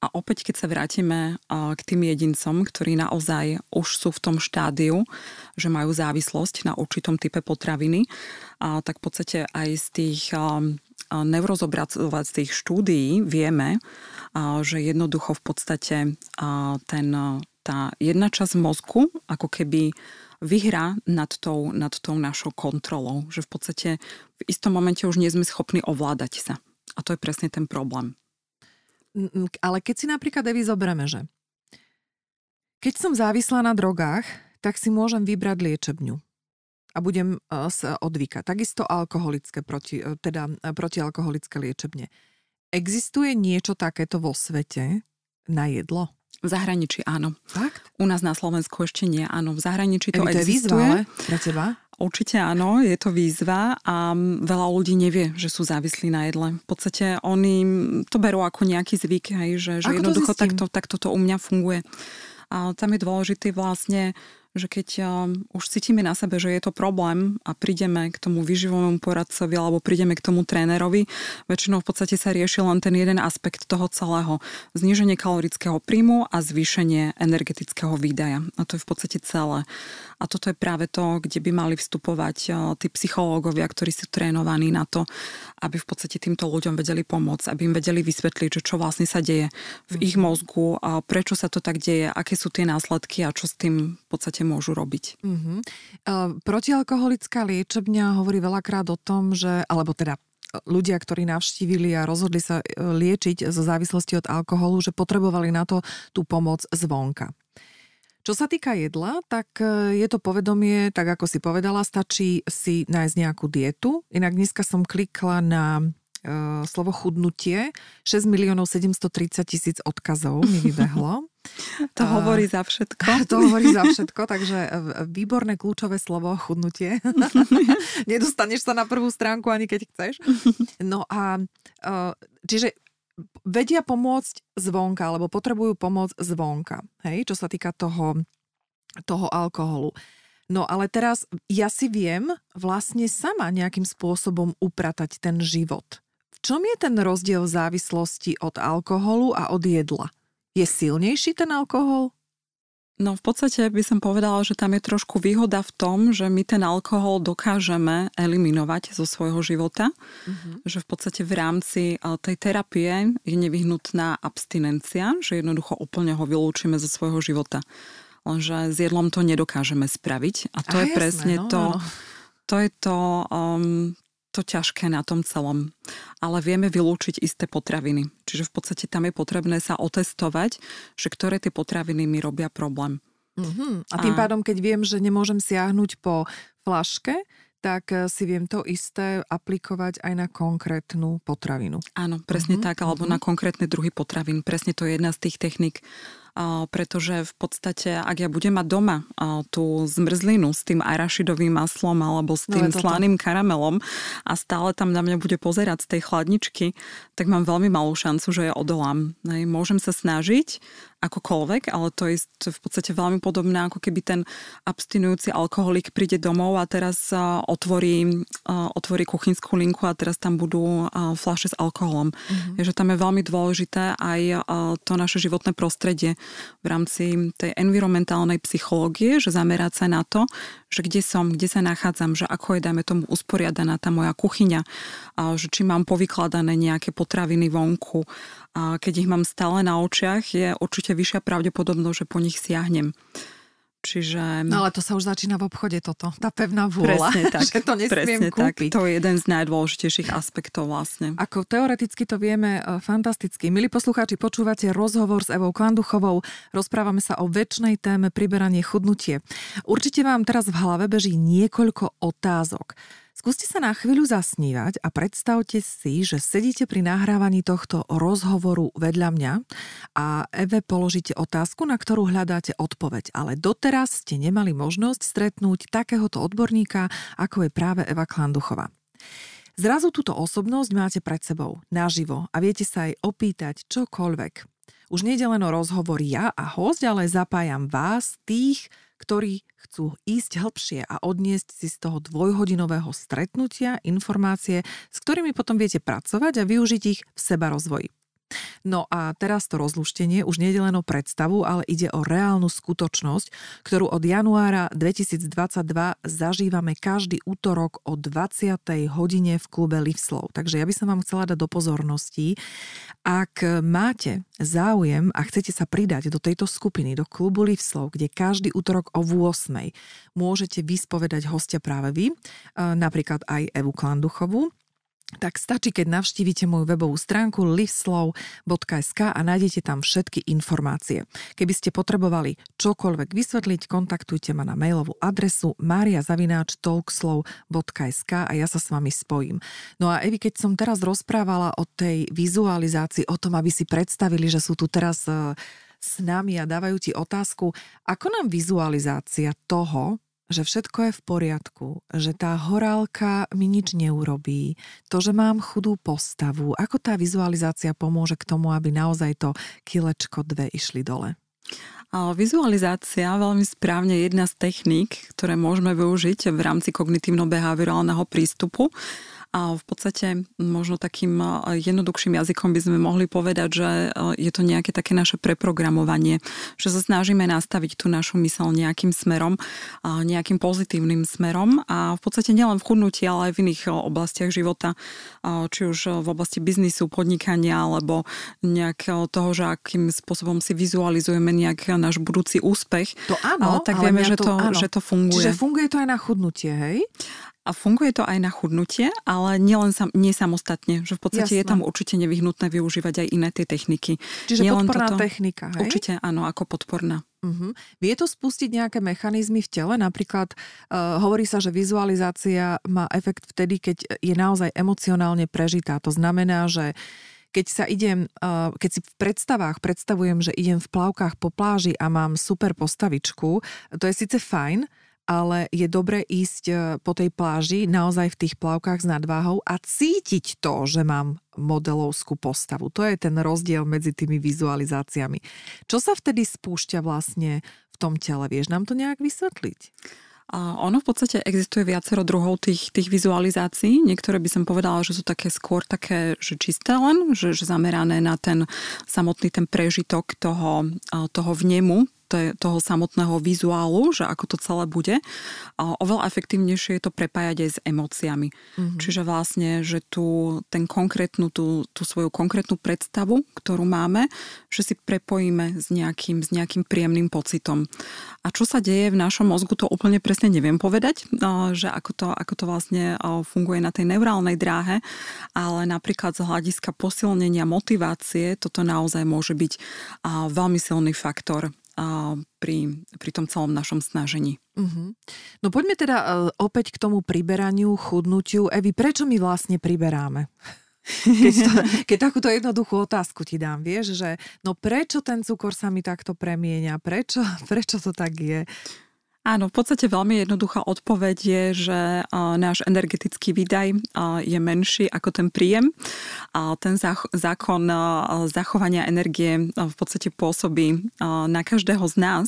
A opäť, keď sa vrátime k tým jedincom, ktorí naozaj už sú v tom štádiu, že majú závislosť na určitom type potraviny, tak v podstate aj z tých neurozobracovacích štúdií vieme, že jednoducho v podstate ten, tá jedna časť mozgu ako keby vyhrá nad tou, nad tou našou kontrolou. Že v podstate v istom momente už nie sme schopní ovládať sa. A to je presne ten problém. Ale keď si napríklad, Evi, zoberieme, že keď som závislá na drogách, tak si môžem vybrať liečebňu a budem e, sa odvykať. Takisto alkoholické, proti, e, teda e, protialkoholické liečebne. Existuje niečo takéto vo svete na jedlo? V zahraničí áno. Fakt? U nás na Slovensku ešte nie, áno. V zahraničí to Evi, existuje. To je výzva, pre teba? Určite áno, je to výzva a veľa ľudí nevie, že sú závislí na jedle. V podstate oni to berú ako nejaký zvyk, hej, že, že jednoducho takto, takto to u mňa funguje. A tam je dôležitý vlastne že keď um, už cítime na sebe, že je to problém a prídeme k tomu vyživovému poradcovi alebo prídeme k tomu trénerovi, väčšinou v podstate sa rieši len ten jeden aspekt toho celého. Zníženie kalorického príjmu a zvýšenie energetického výdaja. A to je v podstate celé. A toto je práve to, kde by mali vstupovať tí psychológovia, ktorí sú trénovaní na to, aby v podstate týmto ľuďom vedeli pomôcť, aby im vedeli vysvetliť, že čo vlastne sa deje v ich mhm. mozgu, a prečo sa to tak deje, aké sú tie následky a čo s tým v podstate môžu robiť. Mm-hmm. Protialkoholická liečebňa hovorí veľakrát o tom, že, alebo teda ľudia, ktorí navštívili a rozhodli sa e, liečiť zo závislosti od alkoholu, že potrebovali na to tú pomoc zvonka. Čo sa týka jedla, tak e, je to povedomie, tak ako si povedala, stačí si nájsť nejakú dietu. Inak dneska som klikla na slovo chudnutie. 6 miliónov 730 tisíc odkazov mi vybehlo. To uh, hovorí za všetko. To hovorí za všetko, takže výborné kľúčové slovo chudnutie. Nedostaneš sa na prvú stránku ani keď chceš. No a uh, čiže vedia pomôcť zvonka, alebo potrebujú pomoc zvonka, hej, čo sa týka toho, toho alkoholu. No ale teraz ja si viem vlastne sama nejakým spôsobom upratať ten život. Čom je ten rozdiel v závislosti od alkoholu a od jedla? Je silnejší ten alkohol? No v podstate by som povedala, že tam je trošku výhoda v tom, že my ten alkohol dokážeme eliminovať zo svojho života. Uh-huh. Že v podstate v rámci tej terapie je nevyhnutná abstinencia, že jednoducho úplne ho vylúčime zo svojho života. Lenže s jedlom to nedokážeme spraviť. A to a je jasné, presne no, to, no. to je to, um, to ťažké na tom celom. Ale vieme vylúčiť isté potraviny. Čiže v podstate tam je potrebné sa otestovať, že ktoré tie potraviny mi robia problém. Mm-hmm. A tým a... pádom, keď viem, že nemôžem siahnuť po flaške, tak eh, si viem to isté aplikovať aj na konkrétnu potravinu. Áno, presne uh-huh, tak, alebo uh-huh. na konkrétne druhy potravín. Presne to je jedna z tých technik, pretože v podstate, ak ja budem mať doma tú zmrzlinu s tým arašidovým maslom alebo s no, tým no, slaným karamelom a stále tam na mňa bude pozerať z tej chladničky, tak mám veľmi malú šancu, že ja odolám. Môžem sa snažiť, akokoľvek, ale to je, v podstate veľmi podobné, ako keby ten abstinujúci alkoholik príde domov a teraz otvorí, otvorí kuchynskú linku a teraz tam budú fľaše s alkoholom. Mm-hmm. Je, že tam je veľmi dôležité aj to naše životné prostredie v rámci tej environmentálnej psychológie, že zamerať sa na to, že kde som, kde sa nachádzam, že ako je, dajme tomu, usporiadaná tá moja kuchyňa, uh, že či mám povykladané nejaké potraviny vonku, a keď ich mám stále na očiach, je určite vyššia pravdepodobnosť, že po nich siahnem. Čiže... No ale to sa už začína v obchode toto, tá pevná vôľa, presne tak, že to nesmiem presne kúpiť. Tak. To je jeden z najdôležitejších aspektov vlastne. Ako teoreticky to vieme e, fantasticky. Milí poslucháči, počúvate rozhovor s Evou Klanduchovou. Rozprávame sa o väčšnej téme priberanie chudnutie. Určite vám teraz v hlave beží niekoľko otázok. Skúste sa na chvíľu zasnívať a predstavte si, že sedíte pri nahrávaní tohto rozhovoru vedľa mňa a Eve položíte otázku, na ktorú hľadáte odpoveď. Ale doteraz ste nemali možnosť stretnúť takéhoto odborníka, ako je práve Eva Klanduchová. Zrazu túto osobnosť máte pred sebou, naživo a viete sa aj opýtať čokoľvek. Už nejde len o rozhovor ja a host, ale zapájam vás, tých, ktorí chcú ísť hĺbšie a odniesť si z toho dvojhodinového stretnutia informácie, s ktorými potom viete pracovať a využiť ich v seba rozvoji. No a teraz to rozluštenie už nie je len o predstavu, ale ide o reálnu skutočnosť, ktorú od januára 2022 zažívame každý útorok o 20. hodine v klube Livslov. Takže ja by som vám chcela dať do pozornosti, ak máte záujem a chcete sa pridať do tejto skupiny, do klubu Livslov, kde každý útorok o 8. môžete vyspovedať hostia práve vy, napríklad aj Evu Klanduchovú, tak stačí, keď navštívite moju webovú stránku liveslow.sk a nájdete tam všetky informácie. Keby ste potrebovali čokoľvek vysvetliť, kontaktujte ma na mailovú adresu mariazavináčtalkslow.sk a ja sa s vami spojím. No a Evi, keď som teraz rozprávala o tej vizualizácii, o tom, aby si predstavili, že sú tu teraz e, s nami a dávajú ti otázku, ako nám vizualizácia toho, že všetko je v poriadku, že tá horálka mi nič neurobí, to, že mám chudú postavu, ako tá vizualizácia pomôže k tomu, aby naozaj to kilečko dve išli dole? Vizualizácia, veľmi správne jedna z techník, ktoré môžeme využiť v rámci kognitívno-behaviorálneho prístupu a v podstate možno takým jednoduchším jazykom by sme mohli povedať, že je to nejaké také naše preprogramovanie, že sa snažíme nastaviť tú našu mysel nejakým smerom, nejakým pozitívnym smerom a v podstate nielen v chudnutí, ale aj v iných oblastiach života, či už v oblasti biznisu, podnikania alebo nejak toho, že akým spôsobom si vizualizujeme nejak náš budúci úspech. To áno, tak vieme, že to, že to funguje. Čiže funguje to aj na chudnutie, hej? A funguje to aj na chudnutie, ale nielen sam, nie samostatne, že v podstate Jasné. je tam určite nevyhnutné využívať aj iné tie techniky. Čiže nie podporná toto, technika, hej? Určite áno, ako podporná. Uh-huh. Vie to spustiť nejaké mechanizmy v tele? Napríklad uh, hovorí sa, že vizualizácia má efekt vtedy, keď je naozaj emocionálne prežitá. To znamená, že keď sa idem, uh, keď si v predstavách predstavujem, že idem v plavkách po pláži a mám super postavičku, to je síce fajn, ale je dobre ísť e, po tej pláži naozaj v tých plavkách s nadváhou a cítiť to, že mám modelovskú postavu. To je ten rozdiel medzi tými vizualizáciami. Čo sa vtedy spúšťa vlastne v tom tele? Vieš nám to nejak vysvetliť? A ono v podstate existuje viacero druhov tých, tých vizualizácií. Niektoré by som povedala, že sú také skôr také, že čisté len, že, že zamerané na ten samotný ten prežitok toho, toho vnemu, toho samotného vizuálu, že ako to celé bude. Oveľa efektívnejšie je to prepájať aj s emóciami. Mm-hmm. Čiže vlastne, že tu ten konkrétnu, tú, tú svoju konkrétnu predstavu, ktorú máme, že si prepojíme s nejakým, s nejakým príjemným pocitom. A čo sa deje v našom mozgu, to úplne presne neviem povedať, že ako to, ako to vlastne funguje na tej neurálnej dráhe, ale napríklad z hľadiska posilnenia motivácie toto naozaj môže byť veľmi silný faktor pri, pri tom celom našom snažení. Uh-huh. No poďme teda uh, opäť k tomu priberaniu, chudnutiu. Evi, prečo my vlastne priberáme? Keď, to, keď takúto jednoduchú otázku ti dám, vieš, že no prečo ten cukor sa mi takto premieňa, prečo, prečo to tak je? Áno, v podstate veľmi jednoduchá odpoveď je, že náš energetický výdaj je menší ako ten príjem. Ten zákon zachovania energie v podstate pôsobí na každého z nás,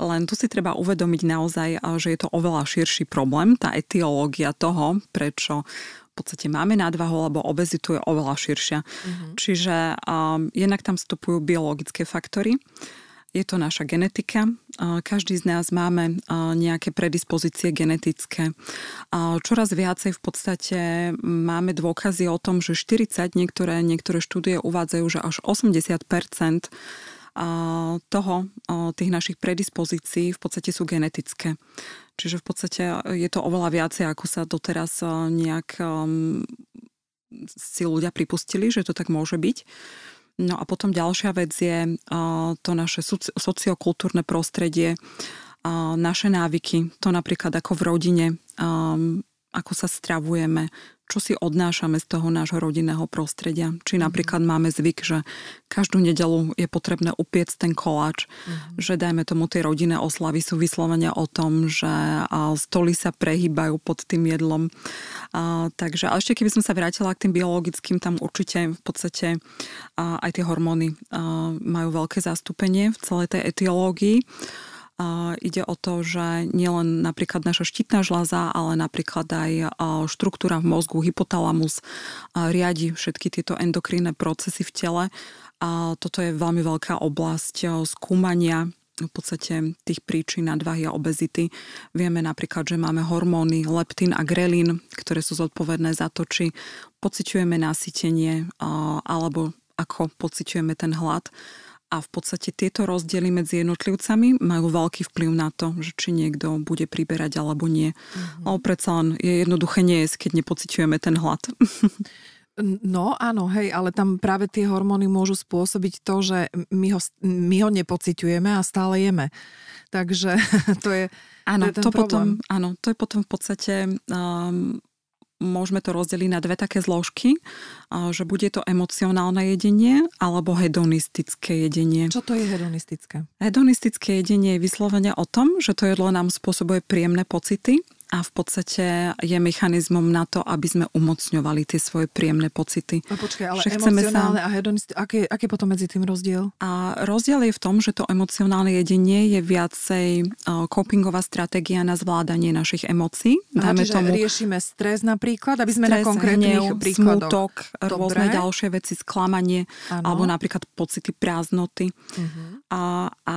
len tu si treba uvedomiť naozaj, že je to oveľa širší problém, tá etiológia toho, prečo v podstate máme nadvahu, alebo obezitu je oveľa širšia. Mm-hmm. Čiže um, jednak tam vstupujú biologické faktory, je to naša genetika. Každý z nás máme nejaké predispozície genetické. Čoraz viacej v podstate máme dôkazy o tom, že 40, niektoré, niektoré štúdie uvádzajú, že až 80 toho, tých našich predispozícií v podstate sú genetické. Čiže v podstate je to oveľa viacej, ako sa doteraz nejak si ľudia pripustili, že to tak môže byť. No a potom ďalšia vec je to naše sociokultúrne prostredie, naše návyky, to napríklad ako v rodine, ako sa stravujeme, čo si odnášame z toho nášho rodinného prostredia. Či napríklad máme zvyk, že každú nedelu je potrebné upiec ten koláč, mm-hmm. že dajme tomu tie rodinné oslavy sú vyslovene o tom, že stoly sa prehýbajú pod tým jedlom. A, takže a ešte keby som sa vrátila k tým biologickým, tam určite v podstate a, aj tie hormóny a, majú veľké zastúpenie v celej tej etiológii. Ide o to, že nielen napríklad naša štítna žľaza, ale napríklad aj štruktúra v mozgu, hypotalamus riadi všetky tieto endokrinné procesy v tele. A toto je veľmi veľká oblasť skúmania v podstate tých príčin nadvahy a obezity. Vieme napríklad, že máme hormóny leptín a grelín, ktoré sú zodpovedné za to, či pociťujeme nasytenie alebo ako pociťujeme ten hlad a v podstate tieto rozdiely medzi jednotlivcami majú veľký vplyv na to, že či niekto bude priberať alebo nie. Mm-hmm. Ale predsa len je jednoduché jesť, keď nepociťujeme ten hlad. No áno, hej, ale tam práve tie hormóny môžu spôsobiť to, že my ho, my ho nepociťujeme a stále jeme. Takže to je, áno, to, je ten to potom, áno, to je potom v podstate um, môžeme to rozdeliť na dve také zložky, že bude to emocionálne jedenie alebo hedonistické jedenie. Čo to je hedonistické? Hedonistické jedenie je vyslovene o tom, že to jedlo nám spôsobuje príjemné pocity a v podstate je mechanizmom na to, aby sme umocňovali tie svoje príjemné pocity. No počkaj, ale že emocionálne sa... a hedonistické, aký, aký je potom medzi tým rozdiel? A rozdiel je v tom, že to emocionálne jedenie je viacej copingová stratégia na zvládanie našich emócií. Aha, čiže tomu riešime stres napríklad, aby sme stres, na konkrétnych hnev, príkladoch. Smutok, Dobre. rôzne ďalšie veci, sklamanie, ano. alebo napríklad pocity prázdnoty. Uh-huh. A, a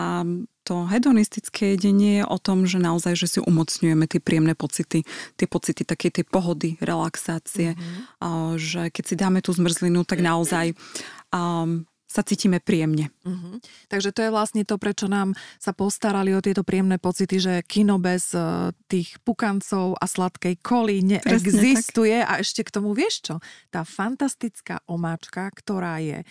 to hedonistické jedenie je o tom, že naozaj, že si umocňujeme tie príjemné pocity, tie pocity také tej pohody, relaxácie, mm-hmm. že keď si dáme tú zmrzlinu, tak naozaj um, sa cítime príjemne. Uh-huh. Takže to je vlastne to, prečo nám sa postarali o tieto príjemné pocity, že kino bez uh, tých pukancov a sladkej koly neexistuje. A ešte k tomu vieš čo? Tá fantastická omáčka, ktorá je uh,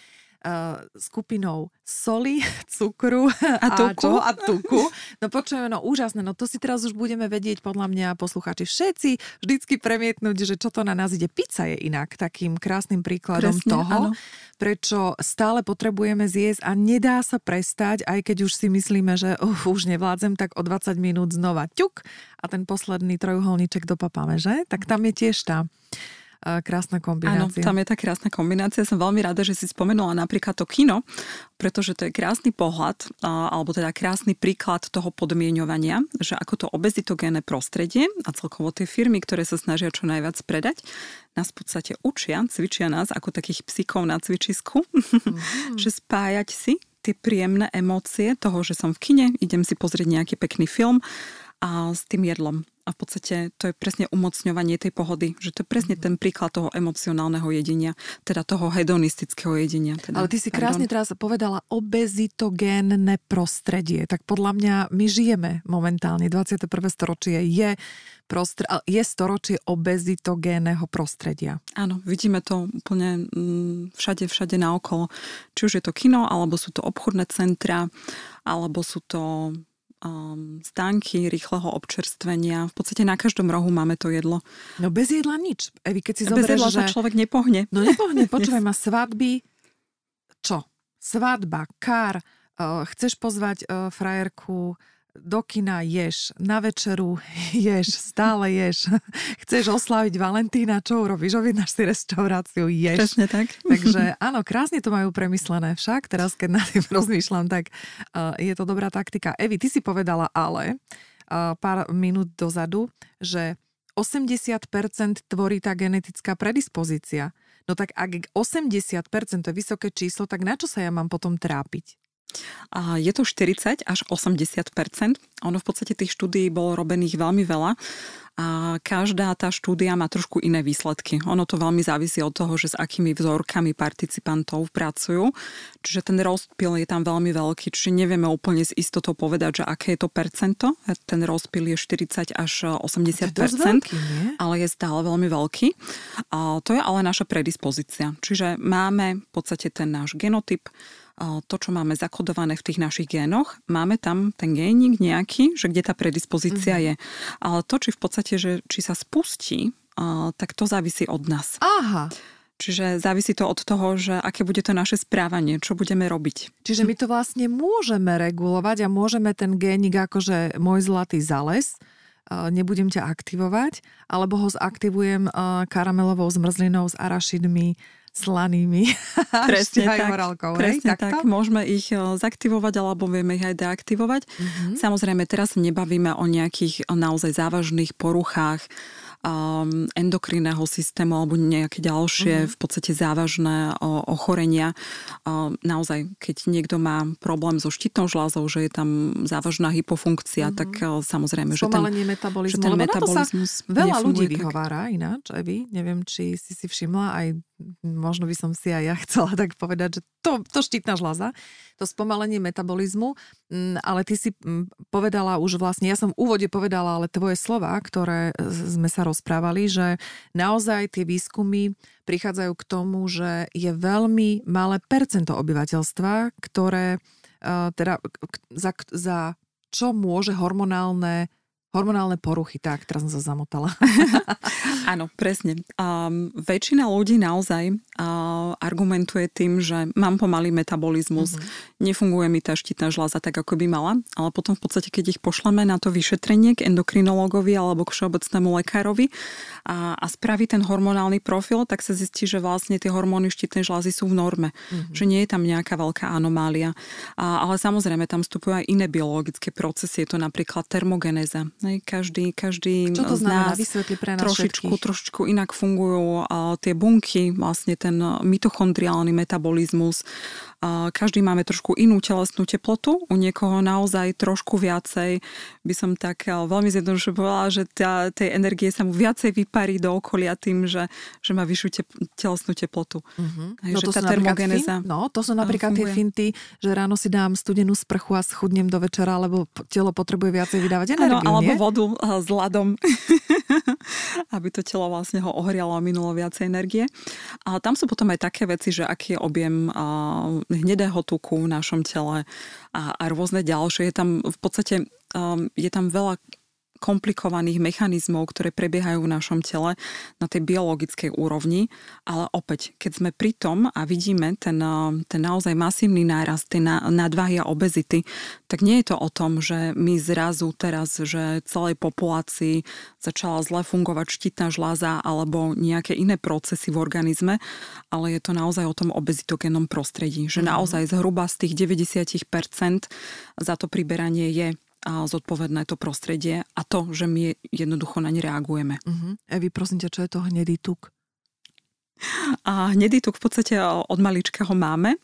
skupinou soli, cukru a tuku. A, a tuku. No počujeme, no úžasné, no to si teraz už budeme vedieť podľa mňa poslucháči všetci vždycky premietnúť, že čo to na nás ide. Pizza je inak takým krásnym príkladom Presne, toho, áno. prečo stále potrebujeme zjesť a nedá sa prestať, aj keď už si myslíme, že uh, už nevládzem, tak o 20 minút znova ťuk a ten posledný trojuholníček dopapáme, že? Tak tam je tiež tá krásna kombinácia. Áno, tam je tá krásna kombinácia. Som veľmi rada, že si spomenula napríklad to kino, pretože to je krásny pohľad, alebo teda krásny príklad toho podmienovania, že ako to obezitogénne prostredie a celkovo tie firmy, ktoré sa snažia čo najviac predať, nás v podstate učia, cvičia nás ako takých psíkov na cvičisku, mm. že spájať si tie príjemné emócie toho, že som v kine, idem si pozrieť nejaký pekný film a s tým jedlom a v podstate to je presne umocňovanie tej pohody, že to je presne ten príklad toho emocionálneho jedenia, teda toho hedonistického jedenia. Teda Ale ty si krásne teraz povedala obezitogénne prostredie. Tak podľa mňa my žijeme momentálne, 21. storočie je prostre, je storočie obezitogénneho prostredia. Áno, vidíme to úplne mm, všade, všade naokolo. Či už je to kino, alebo sú to obchodné centra, alebo sú to um, stánky rýchleho občerstvenia. V podstate na každom rohu máme to jedlo. No bez jedla nič. Evi, keď si bez jedla že... sa človek nepohne. No nepohne, počúvaj ma, svadby, čo? Svadba, kár, uh, chceš pozvať uh, frajerku, do kina ješ, na večeru ješ, stále ješ. Chceš oslaviť Valentína, čo urobíš? Objednáš si restauráciu, ješ. Presne tak. Takže áno, krásne to majú premyslené však. Teraz, keď nad tým rozmýšľam, tak uh, je to dobrá taktika. Evi, ty si povedala ale uh, pár minút dozadu, že 80% tvorí tá genetická predispozícia. No tak ak 80% to je vysoké číslo, tak na čo sa ja mám potom trápiť? A je to 40 až 80% Ono v podstate tých štúdií bolo robených veľmi veľa a každá tá štúdia má trošku iné výsledky. Ono to veľmi závisí od toho, že s akými vzorkami participantov pracujú. Čiže ten rozpil je tam veľmi veľký, čiže nevieme úplne s istotou povedať, že aké je to percento. Ten rozpil je 40 až 80 to je veľký, ale je stále veľmi veľký. A to je ale naša predispozícia. Čiže máme v podstate ten náš genotyp, to, čo máme zakodované v tých našich génoch, máme tam ten génik nejaký, že kde tá predispozícia mm-hmm. je. Ale to, či v podstate podstate, že či sa spustí, tak to závisí od nás. Aha. Čiže závisí to od toho, že aké bude to naše správanie, čo budeme robiť. Čiže my to vlastne môžeme regulovať a môžeme ten génik akože môj zlatý zales, nebudem ťa aktivovať, alebo ho zaktivujem karamelovou zmrzlinou s arašidmi, slanými presne tak, horálkou, presne tak. tak. Môžeme ich zaktivovať alebo vieme ich aj deaktivovať. Mm-hmm. Samozrejme, teraz nebavíme o nejakých naozaj závažných poruchách um, endokrinného systému alebo nejaké ďalšie mm-hmm. v podstate závažné o, ochorenia. Um, naozaj, keď niekto má problém so štítnou žľazou, že je tam závažná hypofunkcia, mm-hmm. tak uh, samozrejme, že ten, metabolizmu, že ten metabolizmus veľa ľudí vyhovára tak. ináč, Evi. Neviem, či si si všimla aj možno by som si aj ja chcela tak povedať, že to, to štítna žľaza, to spomalenie metabolizmu, mm, ale ty si mm, povedala už vlastne, ja som v úvode povedala, ale tvoje slova, ktoré sme sa rozprávali, že naozaj tie výskumy prichádzajú k tomu, že je veľmi malé percento obyvateľstva, ktoré eh, teda za, za čo môže hormonálne Hormonálne poruchy, tak, teraz som sa zamotala. Áno, presne. Um, väčšina ľudí naozaj uh, argumentuje tým, že mám pomalý metabolizmus, mm-hmm. nefunguje mi tá štítna žľaza tak, ako by mala, ale potom v podstate, keď ich pošleme na to vyšetrenie k endokrinologovi alebo k všeobecnému lekárovi a, a spraví ten hormonálny profil, tak sa zistí, že vlastne tie hormóny štítnej žľazy sú v norme, mm-hmm. že nie je tam nejaká veľká anomália. A, ale samozrejme, tam vstupujú aj iné biologické procesy, je to napríklad termogenéza každý, každý Čo to z znamená? nás Vysvetli pre nás trošičku, všetkých. trošičku inak fungujú a tie bunky, vlastne ten mitochondriálny metabolizmus. A každý máme trošku inú telesnú teplotu, u niekoho naozaj trošku viacej. By som tak veľmi zjednoduše povedala, že tá, tej energie sa mu viacej vyparí do okolia tým, že, že má vyššiu tep, telesnú teplotu. Uh-huh. Hej, no, že to tá termogeneza... Fin, no, to sú napríklad tie finty, že ráno si dám studenú sprchu a schudnem do večera, lebo telo potrebuje viacej vydávať energiu, ano, alebo nie? vodu eh, s ľadom, aby to telo vlastne ho ohrialo a minulo viacej energie. A tam sú potom aj také veci, že aký je objem eh, hnedého tuku v našom tele a, a rôzne ďalšie. Je tam v podstate um, je tam veľa komplikovaných mechanizmov, ktoré prebiehajú v našom tele na tej biologickej úrovni, ale opäť, keď sme pri tom a vidíme ten, eh, ten naozaj masívny nárast tej nadváhy a obezity, tak nie je to o tom, že my zrazu teraz, že celej populácii začala zle fungovať štítna žľaza alebo nejaké iné procesy v organizme, ale je to naozaj o tom obezitogénnom prostredí, že mm-hmm. naozaj zhruba z tých 90% za to priberanie je a zodpovedné to prostredie a to, že my jednoducho na ne reagujeme. Uh-huh. Evi, prosím ťa, čo je to hnedý tuk? A hnedý tuk v podstate od malička ho máme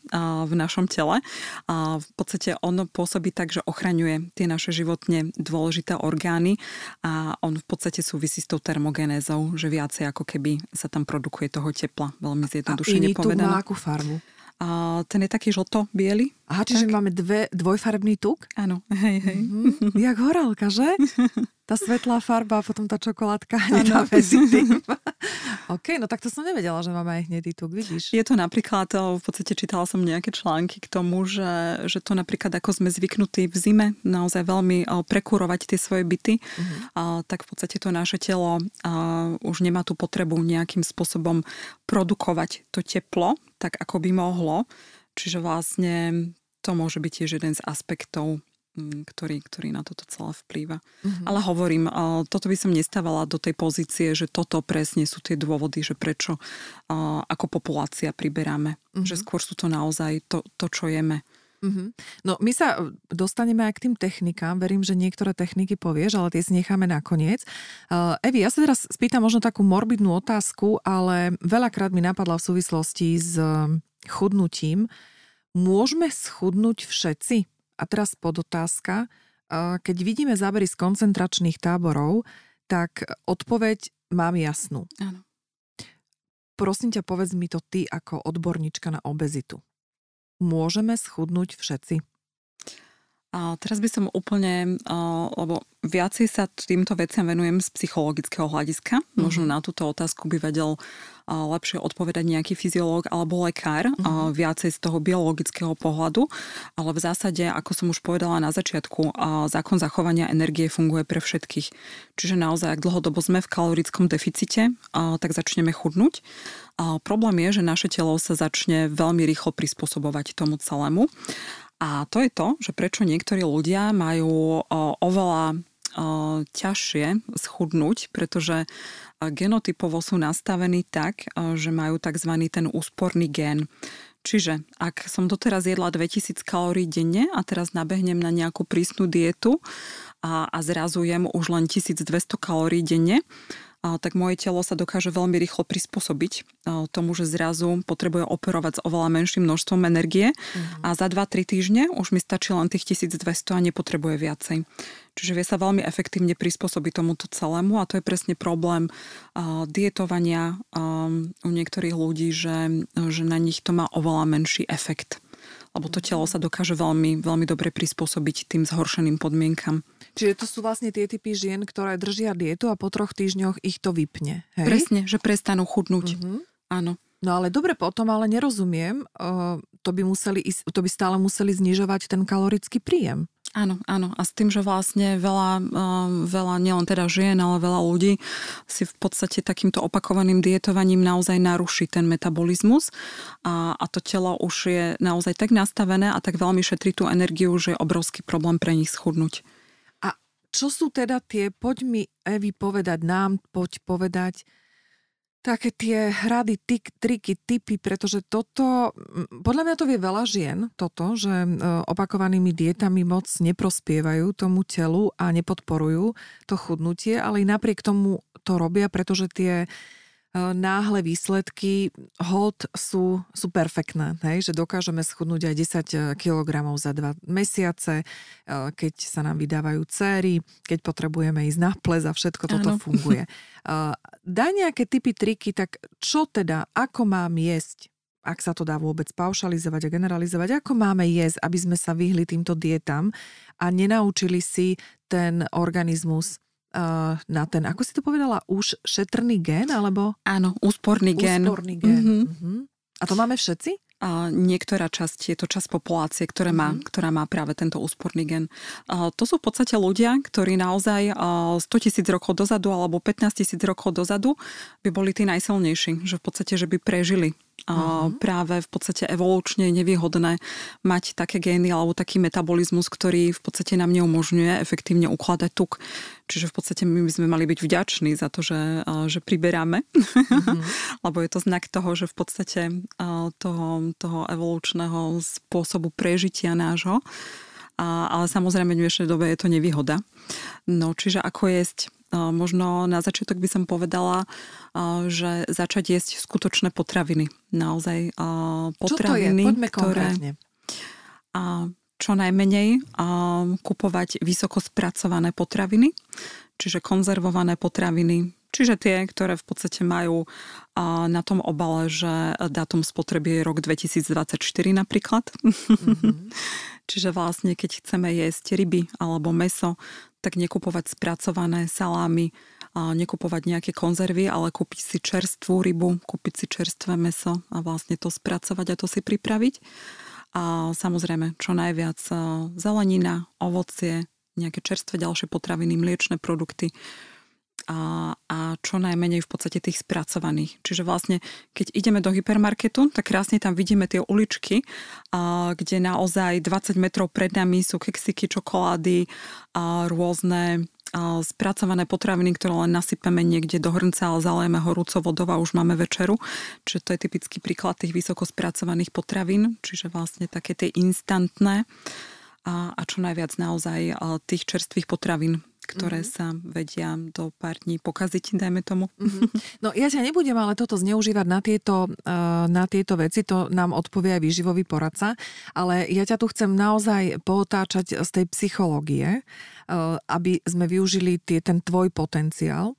v našom tele. A v podstate on pôsobí tak, že ochraňuje tie naše životne dôležité orgány a on v podstate súvisí s tou termogenézou, že viacej ako keby sa tam produkuje toho tepla. Veľmi zjednodušene povedané. A iný tuk má akú farbu? A ten je taký žlto-biely. Aha, čiže tak? máme dve, dvojfarbný tuk? Áno, hej, hej. Mm-hmm. Jak horálka, že? Tá svetlá farba a potom tá čokoládka hneď OK, no tak to som nevedela, že máme aj hnedý tuk, vidíš? Je to napríklad, v podstate čítala som nejaké články k tomu, že, že to napríklad ako sme zvyknutí v zime naozaj veľmi prekurovať tie svoje byty, uh-huh. a, tak v podstate to naše telo a, už nemá tú potrebu nejakým spôsobom produkovať to teplo, tak ako by mohlo. Čiže vlastne to môže byť tiež jeden z aspektov ktorý, ktorý na toto celé vplýva. Mm-hmm. Ale hovorím, toto by som nestávala do tej pozície, že toto presne sú tie dôvody, že prečo ako populácia priberáme. Mm-hmm. Že skôr sú to naozaj to, to čo jeme. Mm-hmm. No my sa dostaneme aj k tým technikám. Verím, že niektoré techniky povieš, ale tie si necháme nakoniec. Evi, ja sa teraz spýtam možno takú morbidnú otázku, ale veľakrát mi napadla v súvislosti s chudnutím. Môžeme schudnúť všetci? A teraz podotázka. Keď vidíme zábery z koncentračných táborov, tak odpoveď mám jasnú. Áno. Prosím ťa, povedz mi to ty ako odborníčka na obezitu. Môžeme schudnúť všetci? A teraz by som úplne, lebo viacej sa týmto veciam venujem z psychologického hľadiska. Mm-hmm. Možno na túto otázku by vedel lepšie odpovedať nejaký fyziológ alebo lekár, mm-hmm. viacej z toho biologického pohľadu. Ale v zásade, ako som už povedala na začiatku, zákon zachovania energie funguje pre všetkých. Čiže naozaj, ak dlhodobo sme v kalorickom deficite, tak začneme chudnúť. A problém je, že naše telo sa začne veľmi rýchlo prispôsobovať tomu celému. A to je to, že prečo niektorí ľudia majú oveľa ťažšie schudnúť, pretože genotypovo sú nastavení tak, že majú tzv. ten úsporný gén. Čiže ak som doteraz jedla 2000 kalórií denne a teraz nabehnem na nejakú prísnu dietu a, a zrazu už len 1200 kalórií denne, tak moje telo sa dokáže veľmi rýchlo prispôsobiť tomu, že zrazu potrebuje operovať s oveľa menším množstvom energie mm. a za 2-3 týždne už mi stačí len tých 1200 a nepotrebuje viacej. Čiže vie sa veľmi efektívne prispôsobiť tomuto celému a to je presne problém uh, dietovania um, u niektorých ľudí, že, že na nich to má oveľa menší efekt lebo to telo sa dokáže veľmi, veľmi dobre prispôsobiť tým zhoršeným podmienkam. Čiže to sú vlastne tie typy žien, ktoré držia dietu a po troch týždňoch ich to vypne. Hej? Presne, že prestanú chudnúť. Uh-huh. Áno. No ale dobre potom, ale nerozumiem, to by, museli ísť, to by stále museli znižovať ten kalorický príjem. Áno, áno. A s tým, že vlastne veľa, veľa nielen teda žien, ale veľa ľudí si v podstate takýmto opakovaným dietovaním naozaj naruší ten metabolizmus a, a to telo už je naozaj tak nastavené a tak veľmi šetrí tú energiu, že je obrovský problém pre nich schudnúť. Čo sú teda tie, poď mi Evi povedať nám, poď povedať také tie hrady, tik, triky, typy, pretože toto, podľa mňa to vie veľa žien, toto, že e, opakovanými dietami moc neprospievajú tomu telu a nepodporujú to chudnutie, ale i napriek tomu to robia, pretože tie E, náhle výsledky hold sú, sú perfektné, hej? že dokážeme schudnúť aj 10 kg za dva mesiace, e, keď sa nám vydávajú céry, keď potrebujeme ísť na ples a všetko toto ano. funguje. Daj nejaké typy, triky, tak čo teda, ako mám jesť? ak sa to dá vôbec paušalizovať a generalizovať, ako máme jesť, aby sme sa vyhli týmto dietam a nenaučili si ten organizmus na ten, ako si to povedala, už šetrný gen, alebo? Áno, úsporný gen. Úsporný gen. Mm-hmm. Uh-huh. A to máme všetci? A niektorá časť, je to časť populácie, ktoré má, mm-hmm. ktorá má práve tento úsporný gen. A to sú v podstate ľudia, ktorí naozaj 100 tisíc rokov dozadu alebo 15 tisíc rokov dozadu by boli tí najsilnejší, že v podstate, že by prežili Uh-huh. práve v podstate evolučne nevýhodné mať také gény alebo taký metabolizmus, ktorý v podstate nám neumožňuje efektívne ukladať tuk. Čiže v podstate my by sme mali byť vďační za to, že, že priberáme, uh-huh. lebo je to znak toho, že v podstate toho, toho evolučného spôsobu prežitia nášho a, ale samozrejme v dnešnej dobe je to nevýhoda. No, čiže ako jesť Možno na začiatok by som povedala, že začať jesť skutočné potraviny. Naozaj potraviny, čo to je? ktoré... Čo najmenej kupovať vysoko spracované potraviny, čiže konzervované potraviny, Čiže tie, ktoré v podstate majú na tom obale, že dátum spotreby je rok 2024 napríklad. Mm-hmm. Čiže vlastne, keď chceme jesť ryby alebo meso, tak nekupovať spracované salámy, nekupovať nejaké konzervy, ale kúpiť si čerstvú rybu, kúpiť si čerstvé meso a vlastne to spracovať a to si pripraviť. A samozrejme, čo najviac zelenina, ovocie, nejaké čerstvé ďalšie potraviny, mliečne produkty a, a čo najmenej v podstate tých spracovaných. Čiže vlastne, keď ideme do hypermarketu, tak krásne tam vidíme tie uličky, a, kde naozaj 20 metrov pred nami sú keksiky, čokolády, a rôzne a spracované potraviny, ktoré len nasypeme niekde do hrnca, ale zalejeme horúcou vodou a už máme večeru. Čiže to je typický príklad tých vysoko spracovaných potravín, čiže vlastne také tie instantné a, a čo najviac naozaj tých čerstvých potravín, ktoré mm-hmm. sa vedia do pár dní pokaziť, dajme tomu. Mm-hmm. No ja ťa nebudem ale toto zneužívať na tieto, uh, na tieto veci, to nám odpovie aj výživový poradca, ale ja ťa tu chcem naozaj pootáčať z tej psychológie, uh, aby sme využili tie, ten tvoj potenciál.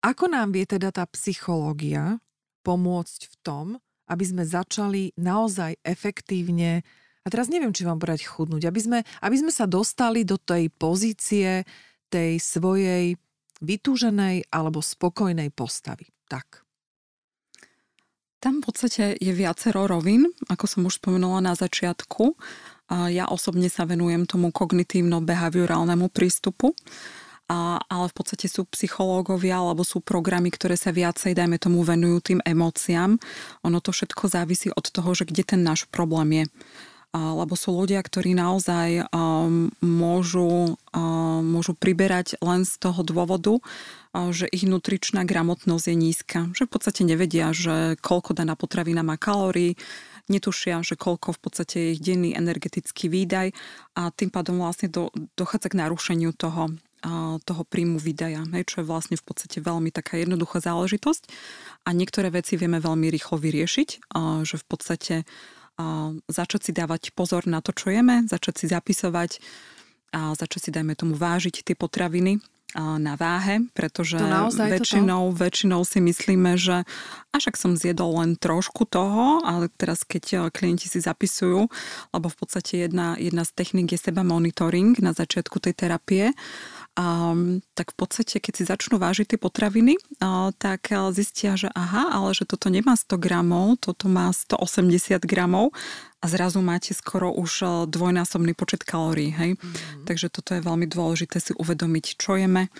Ako nám vie teda tá psychológia pomôcť v tom, aby sme začali naozaj efektívne A teraz neviem, či vám povedať chudnúť, aby sme, aby sme sa dostali do tej pozície tej svojej vytúženej alebo spokojnej postavy. Tak. Tam v podstate je viacero rovin, ako som už spomenula na začiatku. Ja osobne sa venujem tomu kognitívno-behaviorálnemu prístupu, ale v podstate sú psychológovia alebo sú programy, ktoré sa viacej, dajme tomu, venujú tým emóciám. Ono to všetko závisí od toho, že kde ten náš problém je lebo sú ľudia, ktorí naozaj môžu, môžu priberať len z toho dôvodu, že ich nutričná gramotnosť je nízka. Že v podstate nevedia, že koľko daná potravina má kalórií, netušia, že koľko v podstate je ich denný energetický výdaj a tým pádom vlastne do, dochádza k narušeniu toho, toho príjmu výdaja, hej, čo je vlastne v podstate veľmi taká jednoduchá záležitosť a niektoré veci vieme veľmi rýchlo vyriešiť, že v podstate začať si dávať pozor na to, čo jeme, začať si zapisovať a začať si, dajme tomu, vážiť tie potraviny na váhe, pretože väčšinou, väčšinou si myslíme, že až ak som zjedol len trošku toho, ale teraz keď e, klienti si zapisujú, lebo v podstate jedna, jedna z techník je seba monitoring na začiatku tej terapie, um, tak v podstate, keď si začnú vážiť tie potraviny, uh, tak zistia, že aha, ale že toto nemá 100 gramov, toto má 180 gramov a zrazu máte skoro už dvojnásobný počet kalórií. Hej? Mm-hmm. Takže toto je veľmi dôležité si uvedomiť, čo jeme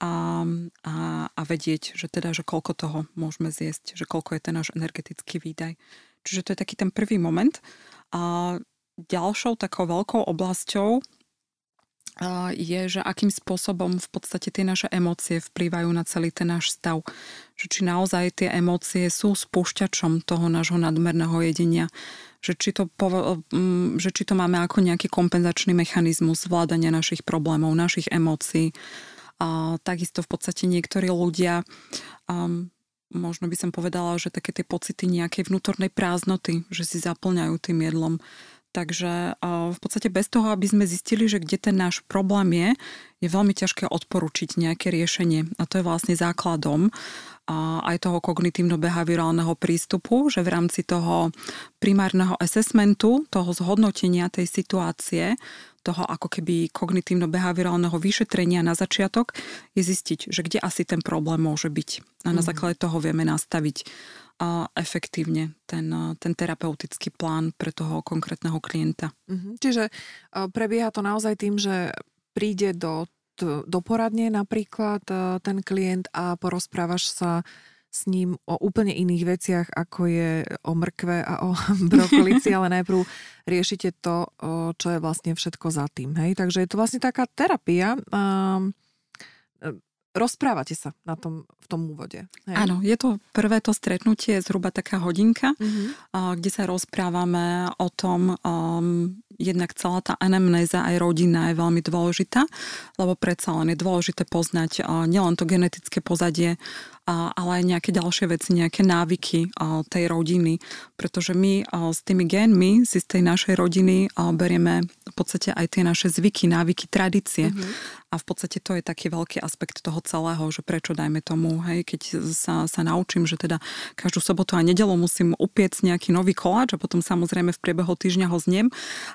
a, a, a vedieť, že teda, že koľko toho môžeme zjesť, že koľko je ten náš energetický výdaj. Čiže to je taký ten prvý moment. A ďalšou takou veľkou oblasťou je, že akým spôsobom v podstate tie naše emócie vplývajú na celý ten náš stav. Že či naozaj tie emócie sú spúšťačom toho nášho nadmerného jedenia. Že či, to, že či to máme ako nejaký kompenzačný mechanizmus zvládania našich problémov, našich emócií. A takisto v podstate niektorí ľudia um, možno by som povedala, že také tie pocity nejakej vnútornej prázdnoty, že si zaplňajú tým jedlom Takže v podstate bez toho, aby sme zistili, že kde ten náš problém je, je veľmi ťažké odporučiť nejaké riešenie. A to je vlastne základom aj toho kognitívno-behaviorálneho prístupu, že v rámci toho primárneho assessmentu, toho zhodnotenia tej situácie, toho ako keby kognitívno-behaviorálneho vyšetrenia na začiatok, je zistiť, že kde asi ten problém môže byť. A na mhm. základe toho vieme nastaviť efektívne ten, ten terapeutický plán pre toho konkrétneho klienta. Mhm. Čiže prebieha to naozaj tým, že príde do, do poradne napríklad ten klient a porozprávaš sa s ním o úplne iných veciach, ako je o mrkve a o brokolici, ale najprv riešite to, čo je vlastne všetko za tým. Hej? Takže je to vlastne taká terapia rozprávate sa na tom, v tom úvode. Hej? Áno, je to prvé to stretnutie, zhruba taká hodinka, mm-hmm. kde sa rozprávame o tom, um, jednak celá tá anamnéza aj rodina je veľmi dôležitá, lebo predsa len je dôležité poznať uh, nielen to genetické pozadie, ale aj nejaké ďalšie veci, nejaké návyky tej rodiny, pretože my s tými génmi si z tej našej rodiny berieme v podstate aj tie naše zvyky, návyky, tradície. Mm-hmm. A v podstate to je taký veľký aspekt toho celého, že prečo dajme tomu, hej, keď sa, sa naučím, že teda každú sobotu a nedelu musím upiec nejaký nový koláč a potom samozrejme v priebehu týždňa ho zniem,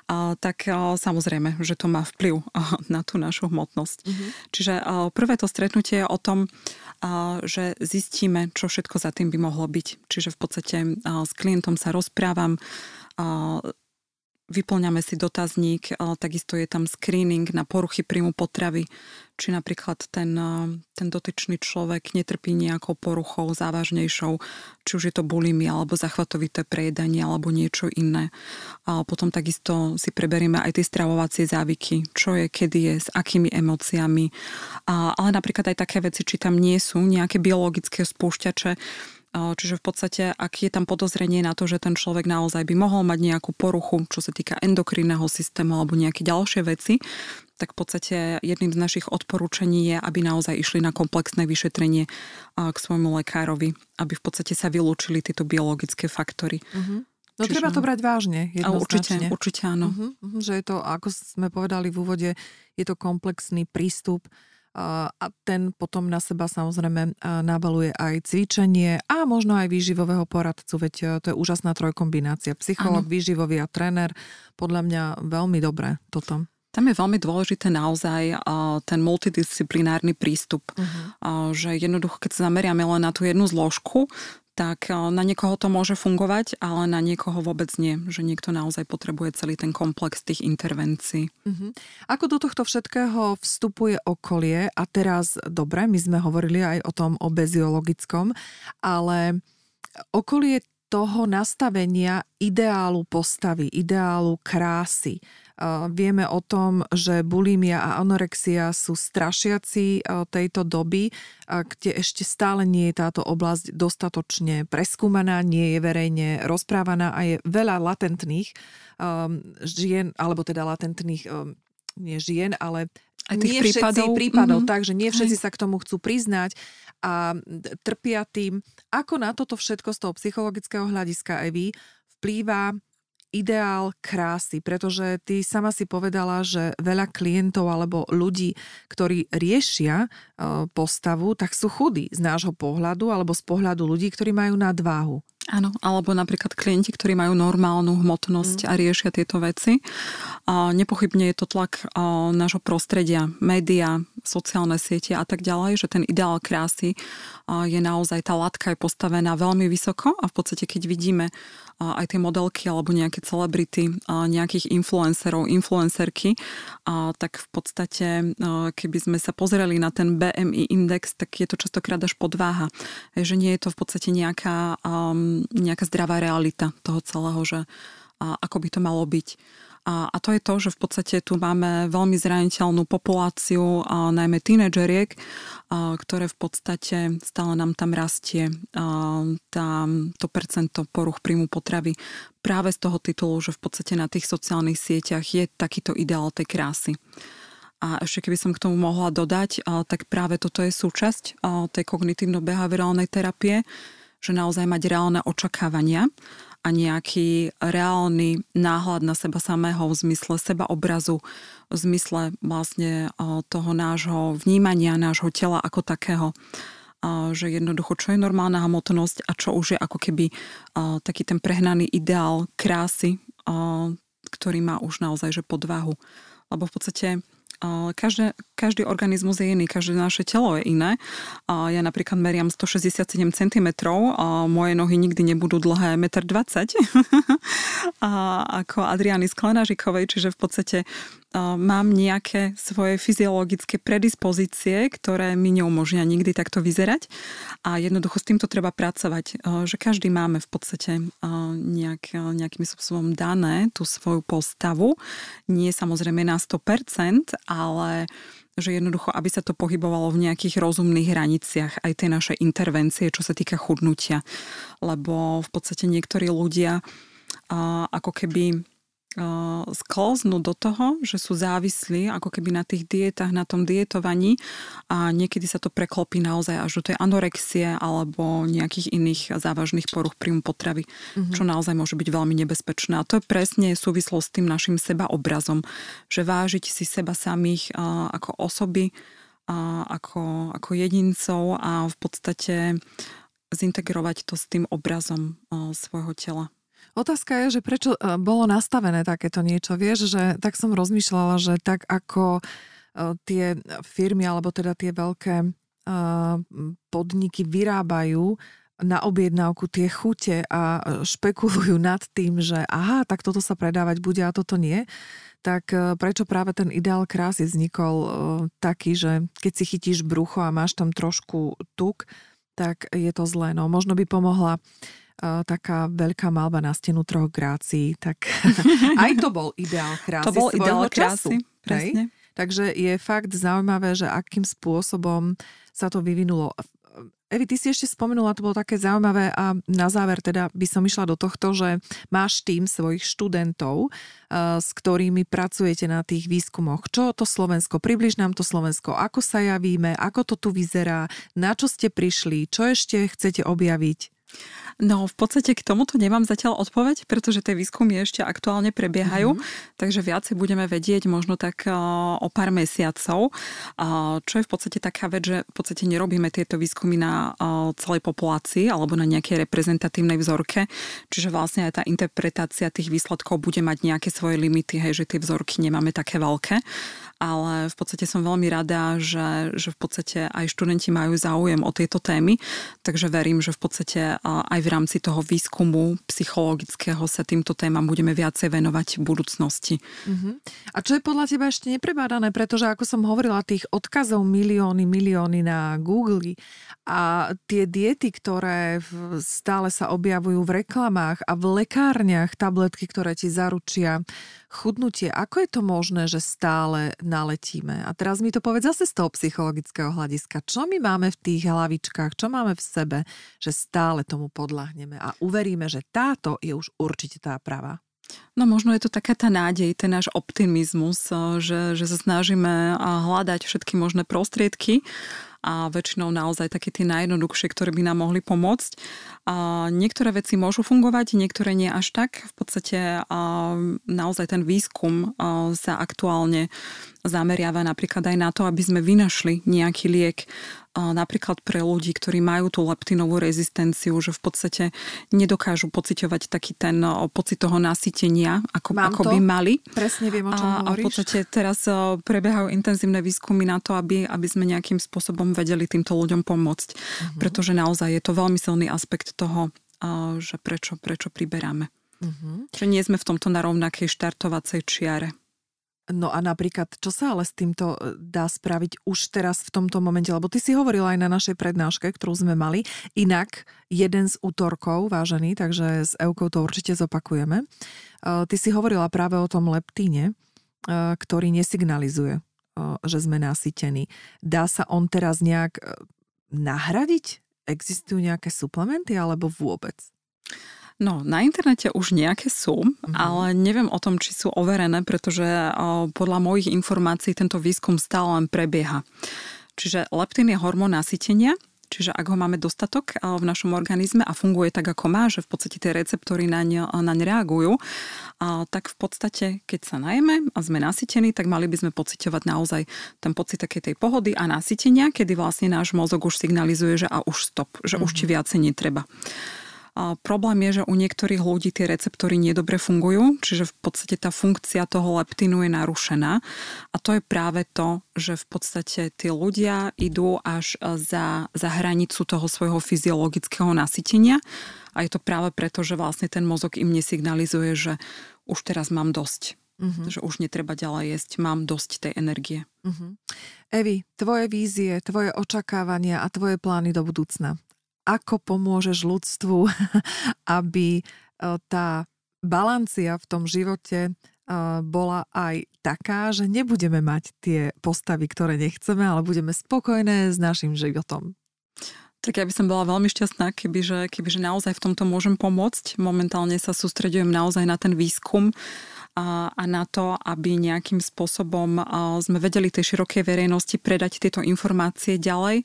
a, tak a, samozrejme, že to má vplyv na tú našu hmotnosť. Mm-hmm. Čiže a, prvé to stretnutie je o tom, a, že zistíme, čo všetko za tým by mohlo byť. Čiže v podstate s klientom sa rozprávam, vyplňame si dotazník, takisto je tam screening na poruchy príjmu potravy, či napríklad ten, ten dotyčný človek netrpí nejakou poruchou závažnejšou, či už je to bulimia alebo zachvatovité prejedanie alebo niečo iné. A potom takisto si preberieme aj tie stravovacie závyky, čo je, kedy je, s akými emóciami. A, ale napríklad aj také veci, či tam nie sú nejaké biologické spúšťače, Čiže v podstate, ak je tam podozrenie na to, že ten človek naozaj by mohol mať nejakú poruchu, čo sa týka endokrinného systému alebo nejaké ďalšie veci, tak v podstate jedným z našich odporúčaní je, aby naozaj išli na komplexné vyšetrenie k svojmu lekárovi, aby v podstate sa vylúčili tieto biologické faktory. Uh-huh. No Čiže... treba to brať vážne, Určite, určite áno. Uh-huh, uh-huh, že je to, ako sme povedali v úvode, je to komplexný prístup a ten potom na seba samozrejme nabaluje aj cvičenie a možno aj výživového poradcu, veď to je úžasná trojkombinácia. Psycholog, výživový a tréner, podľa mňa veľmi dobré toto. Tam je veľmi dôležité naozaj ten multidisciplinárny prístup, uh-huh. že jednoducho, keď sa zameriame len na tú jednu zložku, tak na niekoho to môže fungovať, ale na niekoho vôbec nie. Že niekto naozaj potrebuje celý ten komplex tých intervencií. Uh-huh. Ako do tohto všetkého vstupuje okolie? A teraz, dobre, my sme hovorili aj o tom obeziologickom, ale okolie toho nastavenia ideálu postavy, ideálu krásy, Vieme o tom, že bulimia a anorexia sú strašiaci tejto doby, kde ešte stále nie je táto oblasť dostatočne preskúmaná, nie je verejne rozprávaná a je veľa latentných žien, alebo teda latentných nie žien, ale aj tých nie prípadov. prípadov, mm-hmm. takže nie všetci Hej. sa k tomu chcú priznať a trpia tým. Ako na toto všetko z toho psychologického hľadiska Evy vplýva ideál krásy, pretože ty sama si povedala, že veľa klientov alebo ľudí, ktorí riešia e, postavu, tak sú chudí z nášho pohľadu alebo z pohľadu ľudí, ktorí majú nadváhu. Áno, alebo napríklad klienti, ktorí majú normálnu hmotnosť mm. a riešia tieto veci. A nepochybne je to tlak nášho prostredia, média, sociálne siete a tak ďalej, že ten ideál krásy je naozaj, tá latka je postavená veľmi vysoko a v podstate keď vidíme aj tie modelky alebo nejaké celebrity, nejakých influencerov, influencerky, tak v podstate keby sme sa pozreli na ten BMI index, tak je to častokrát až podváha. Že nie je to v podstate nejaká, nejaká zdravá realita toho celého, že ako by to malo byť. A, a to je to, že v podstate tu máme veľmi zraniteľnú populáciu, a najmä tínedžeriek, a, ktoré v podstate stále nám tam rastie a, tá, to percento poruch príjmu potravy práve z toho titulu, že v podstate na tých sociálnych sieťach je takýto ideál tej krásy. A ešte keby som k tomu mohla dodať, tak práve toto je súčasť tej kognitívno-behaviorálnej terapie, že naozaj mať reálne očakávania a nejaký reálny náhľad na seba samého v zmysle seba obrazu, v zmysle vlastne toho nášho vnímania, nášho tela ako takého že jednoducho, čo je normálna hmotnosť a čo už je ako keby taký ten prehnaný ideál krásy, ktorý má už naozaj že podvahu. Lebo v podstate Každé, každý organizmus je iný, každé naše telo je iné. Ja napríklad meriam 167 cm, moje nohy nikdy nebudú dlhé 1,20 m ako Adriany Sklenažikovej, čiže v podstate mám nejaké svoje fyziologické predispozície, ktoré mi neumožnia nikdy takto vyzerať a jednoducho s týmto treba pracovať, že každý máme v podstate nejak, nejakým spôsobom dané tú svoju postavu, nie samozrejme na 100%, ale že jednoducho, aby sa to pohybovalo v nejakých rozumných hraniciach aj tie naše intervencie, čo sa týka chudnutia. Lebo v podstate niektorí ľudia ako keby sklznú do toho, že sú závislí ako keby na tých dietách, na tom dietovaní a niekedy sa to preklopí naozaj až do tej anorexie alebo nejakých iných závažných poruch príjmu potravy, mm-hmm. čo naozaj môže byť veľmi nebezpečné. A to je presne súvislo s tým našim sebaobrazom, že vážiť si seba samých ako osoby, ako, ako jedincov a v podstate zintegrovať to s tým obrazom svojho tela. Otázka je, že prečo e, bolo nastavené takéto niečo. Vieš, že tak som rozmýšľala, že tak ako e, tie firmy, alebo teda tie veľké e, podniky vyrábajú na objednávku tie chute a špekulujú nad tým, že aha, tak toto sa predávať bude a toto nie, tak prečo práve ten ideál krásy vznikol taký, že keď si chytíš brucho a máš tam trošku tuk, tak je to zlé. No, možno by pomohla taká veľká malba na stenu troch grácií, tak aj to bol ideál krásy To bol ideál krásy, času, presne. Takže je fakt zaujímavé, že akým spôsobom sa to vyvinulo. Evi, ty si ešte spomenula, to bolo také zaujímavé a na záver teda by som išla do tohto, že máš tým svojich študentov, s ktorými pracujete na tých výskumoch. Čo to Slovensko? Približ nám to Slovensko. Ako sa javíme? Ako to tu vyzerá? Na čo ste prišli? Čo ešte chcete objaviť? No v podstate k tomuto nemám zatiaľ odpoveď, pretože tie výskumy ešte aktuálne prebiehajú, mm-hmm. takže viacej budeme vedieť možno tak o pár mesiacov, čo je v podstate taká vec, že v podstate nerobíme tieto výskumy na celej populácii alebo na nejakej reprezentatívnej vzorke, čiže vlastne aj tá interpretácia tých výsledkov bude mať nejaké svoje limity, hej, že tie vzorky nemáme také veľké. Ale v podstate som veľmi rada, že, že v podstate aj študenti majú záujem o tieto témy, takže verím, že v podstate aj v rámci toho výskumu psychologického sa týmto témam budeme viacej venovať v budúcnosti. Uh-huh. A čo je podľa teba ešte neprebádané, pretože ako som hovorila, tých odkazov milióny, milióny na Google a tie diety, ktoré stále sa objavujú v reklamách a v lekárniach, tabletky, ktoré ti zaručia chudnutie. Ako je to možné, že stále naletíme? A teraz mi to povedz zase z toho psychologického hľadiska. Čo my máme v tých hlavičkách, čo máme v sebe, že stále tomu podľahneme a uveríme, že táto je už určite tá pravá? No možno je to taká tá nádej, ten náš optimizmus, že, že sa snažíme hľadať všetky možné prostriedky a väčšinou naozaj také tie najjednoduchšie, ktoré by nám mohli pomôcť. A niektoré veci môžu fungovať, niektoré nie až tak. V podstate a naozaj ten výskum sa aktuálne zameriava napríklad aj na to, aby sme vynašli nejaký liek napríklad pre ľudí, ktorí majú tú leptinovú rezistenciu, že v podstate nedokážu pociťovať taký ten pocit toho nasytenia, ako, ako by mali. Presne viem, o čom a, a v podstate teraz prebiehajú intenzívne výskumy na to, aby, aby sme nejakým spôsobom vedeli týmto ľuďom pomôcť. Uh-huh. Pretože naozaj je to veľmi silný aspekt toho, že prečo, prečo priberáme. Uh-huh. Že nie sme v tomto na rovnakej štartovacej čiare. No a napríklad, čo sa ale s týmto e, dá spraviť už teraz v tomto momente? Lebo ty si hovorila aj na našej prednáške, ktorú sme mali. Inak, jeden z útorkov, vážený, takže s Eukou to určite zopakujeme. E, ty si hovorila práve o tom leptíne, e, ktorý nesignalizuje, že sme nasytení. Dá sa on teraz nejak nahradiť? Existujú nejaké suplementy alebo vôbec? No, na internete už nejaké sú, mm-hmm. ale neviem o tom, či sú overené, pretože o, podľa mojich informácií tento výskum stále len prebieha. Čiže leptín je hormón nasytenia, Čiže ak ho máme dostatok v našom organizme a funguje tak, ako má, že v podstate tie receptory naň, naň reagujú, tak v podstate, keď sa najeme a sme nasytení, tak mali by sme pociťovať naozaj ten pocit takej tej pohody a nasytenia, kedy vlastne náš mozog už signalizuje, že a už stop, že mm-hmm. už ti mhm. viacej netreba. A problém je, že u niektorých ľudí tie receptory nedobre fungujú, čiže v podstate tá funkcia toho leptínu je narušená. A to je práve to, že v podstate tí ľudia idú až za, za hranicu toho svojho fyziologického nasytenia. A je to práve preto, že vlastne ten mozog im nesignalizuje, že už teraz mám dosť. Uh-huh. Že už netreba ďalej jesť, mám dosť tej energie. Uh-huh. Evi, tvoje vízie, tvoje očakávania a tvoje plány do budúcna ako pomôžeš ľudstvu, aby e, tá balancia v tom živote e, bola aj taká, že nebudeme mať tie postavy, ktoré nechceme, ale budeme spokojné s našim životom. Tak ja by som bola veľmi šťastná, kebyže, kebyže naozaj v tomto môžem pomôcť. Momentálne sa sústredujem naozaj na ten výskum a, a na to, aby nejakým spôsobom sme vedeli tej širokej verejnosti predať tieto informácie ďalej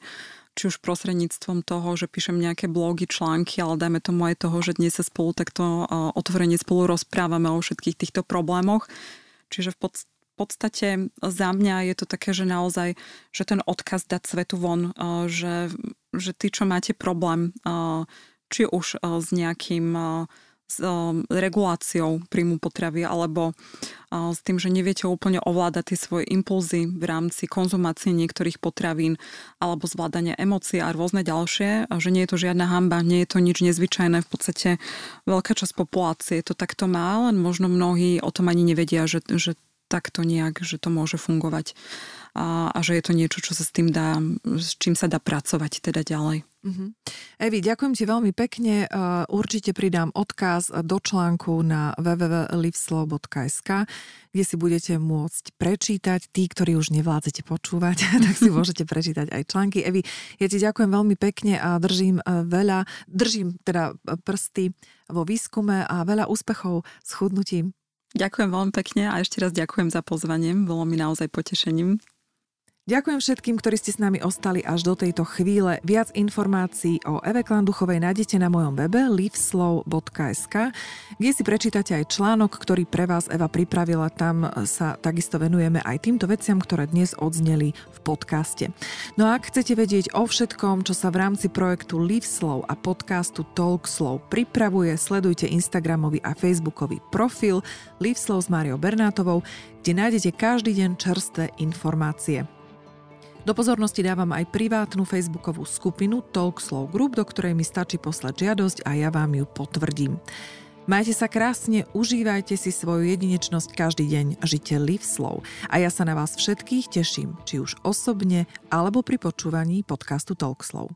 či už prostredníctvom toho, že píšem nejaké blogy, články, ale dajme tomu aj toho, že dnes sa spolu takto otvorene spolu rozprávame o všetkých týchto problémoch. Čiže v podstate za mňa je to také, že naozaj, že ten odkaz dať svetu von, že, že ty, čo máte problém, či už s nejakým s um, reguláciou príjmu potravy alebo s tým, že neviete úplne ovládať tie svoje impulzy v rámci konzumácie niektorých potravín alebo zvládania emócií a rôzne ďalšie, a že nie je to žiadna hamba, nie je to nič nezvyčajné, v podstate veľká časť populácie to takto má, len možno mnohí o tom ani nevedia, že, že takto nejak, že to môže fungovať a, a že je to niečo, čo sa s tým dá, s čím sa dá pracovať teda ďalej. Uh-huh. Evi, ďakujem ti veľmi pekne. Určite pridám odkaz do článku na www.livslow.sk, kde si budete môcť prečítať. Tí, ktorí už nevládzete počúvať, tak si môžete prečítať aj články. Evi, ja ti ďakujem veľmi pekne a držím e, veľa, držím teda prsty vo výskume a veľa úspechov s chudnutím. Ďakujem veľmi pekne a ešte raz ďakujem za pozvanie. Bolo mi naozaj potešením. Ďakujem všetkým, ktorí ste s nami ostali až do tejto chvíle. Viac informácií o Eve Klanduchovej nájdete na mojom webe liveslow.sk, kde si prečítate aj článok, ktorý pre vás Eva pripravila. Tam sa takisto venujeme aj týmto veciam, ktoré dnes odzneli v podcaste. No a ak chcete vedieť o všetkom, čo sa v rámci projektu Liveslow a podcastu Talkslow pripravuje, sledujte Instagramový a Facebookový profil Liveslow s Máriou Bernátovou, kde nájdete každý deň čerstvé informácie. Do pozornosti dávam aj privátnu facebookovú skupinu Talk Slow Group, do ktorej mi stačí poslať žiadosť a ja vám ju potvrdím. Majte sa krásne, užívajte si svoju jedinečnosť každý deň, žite live slow. A ja sa na vás všetkých teším, či už osobne, alebo pri počúvaní podcastu Talk Slow.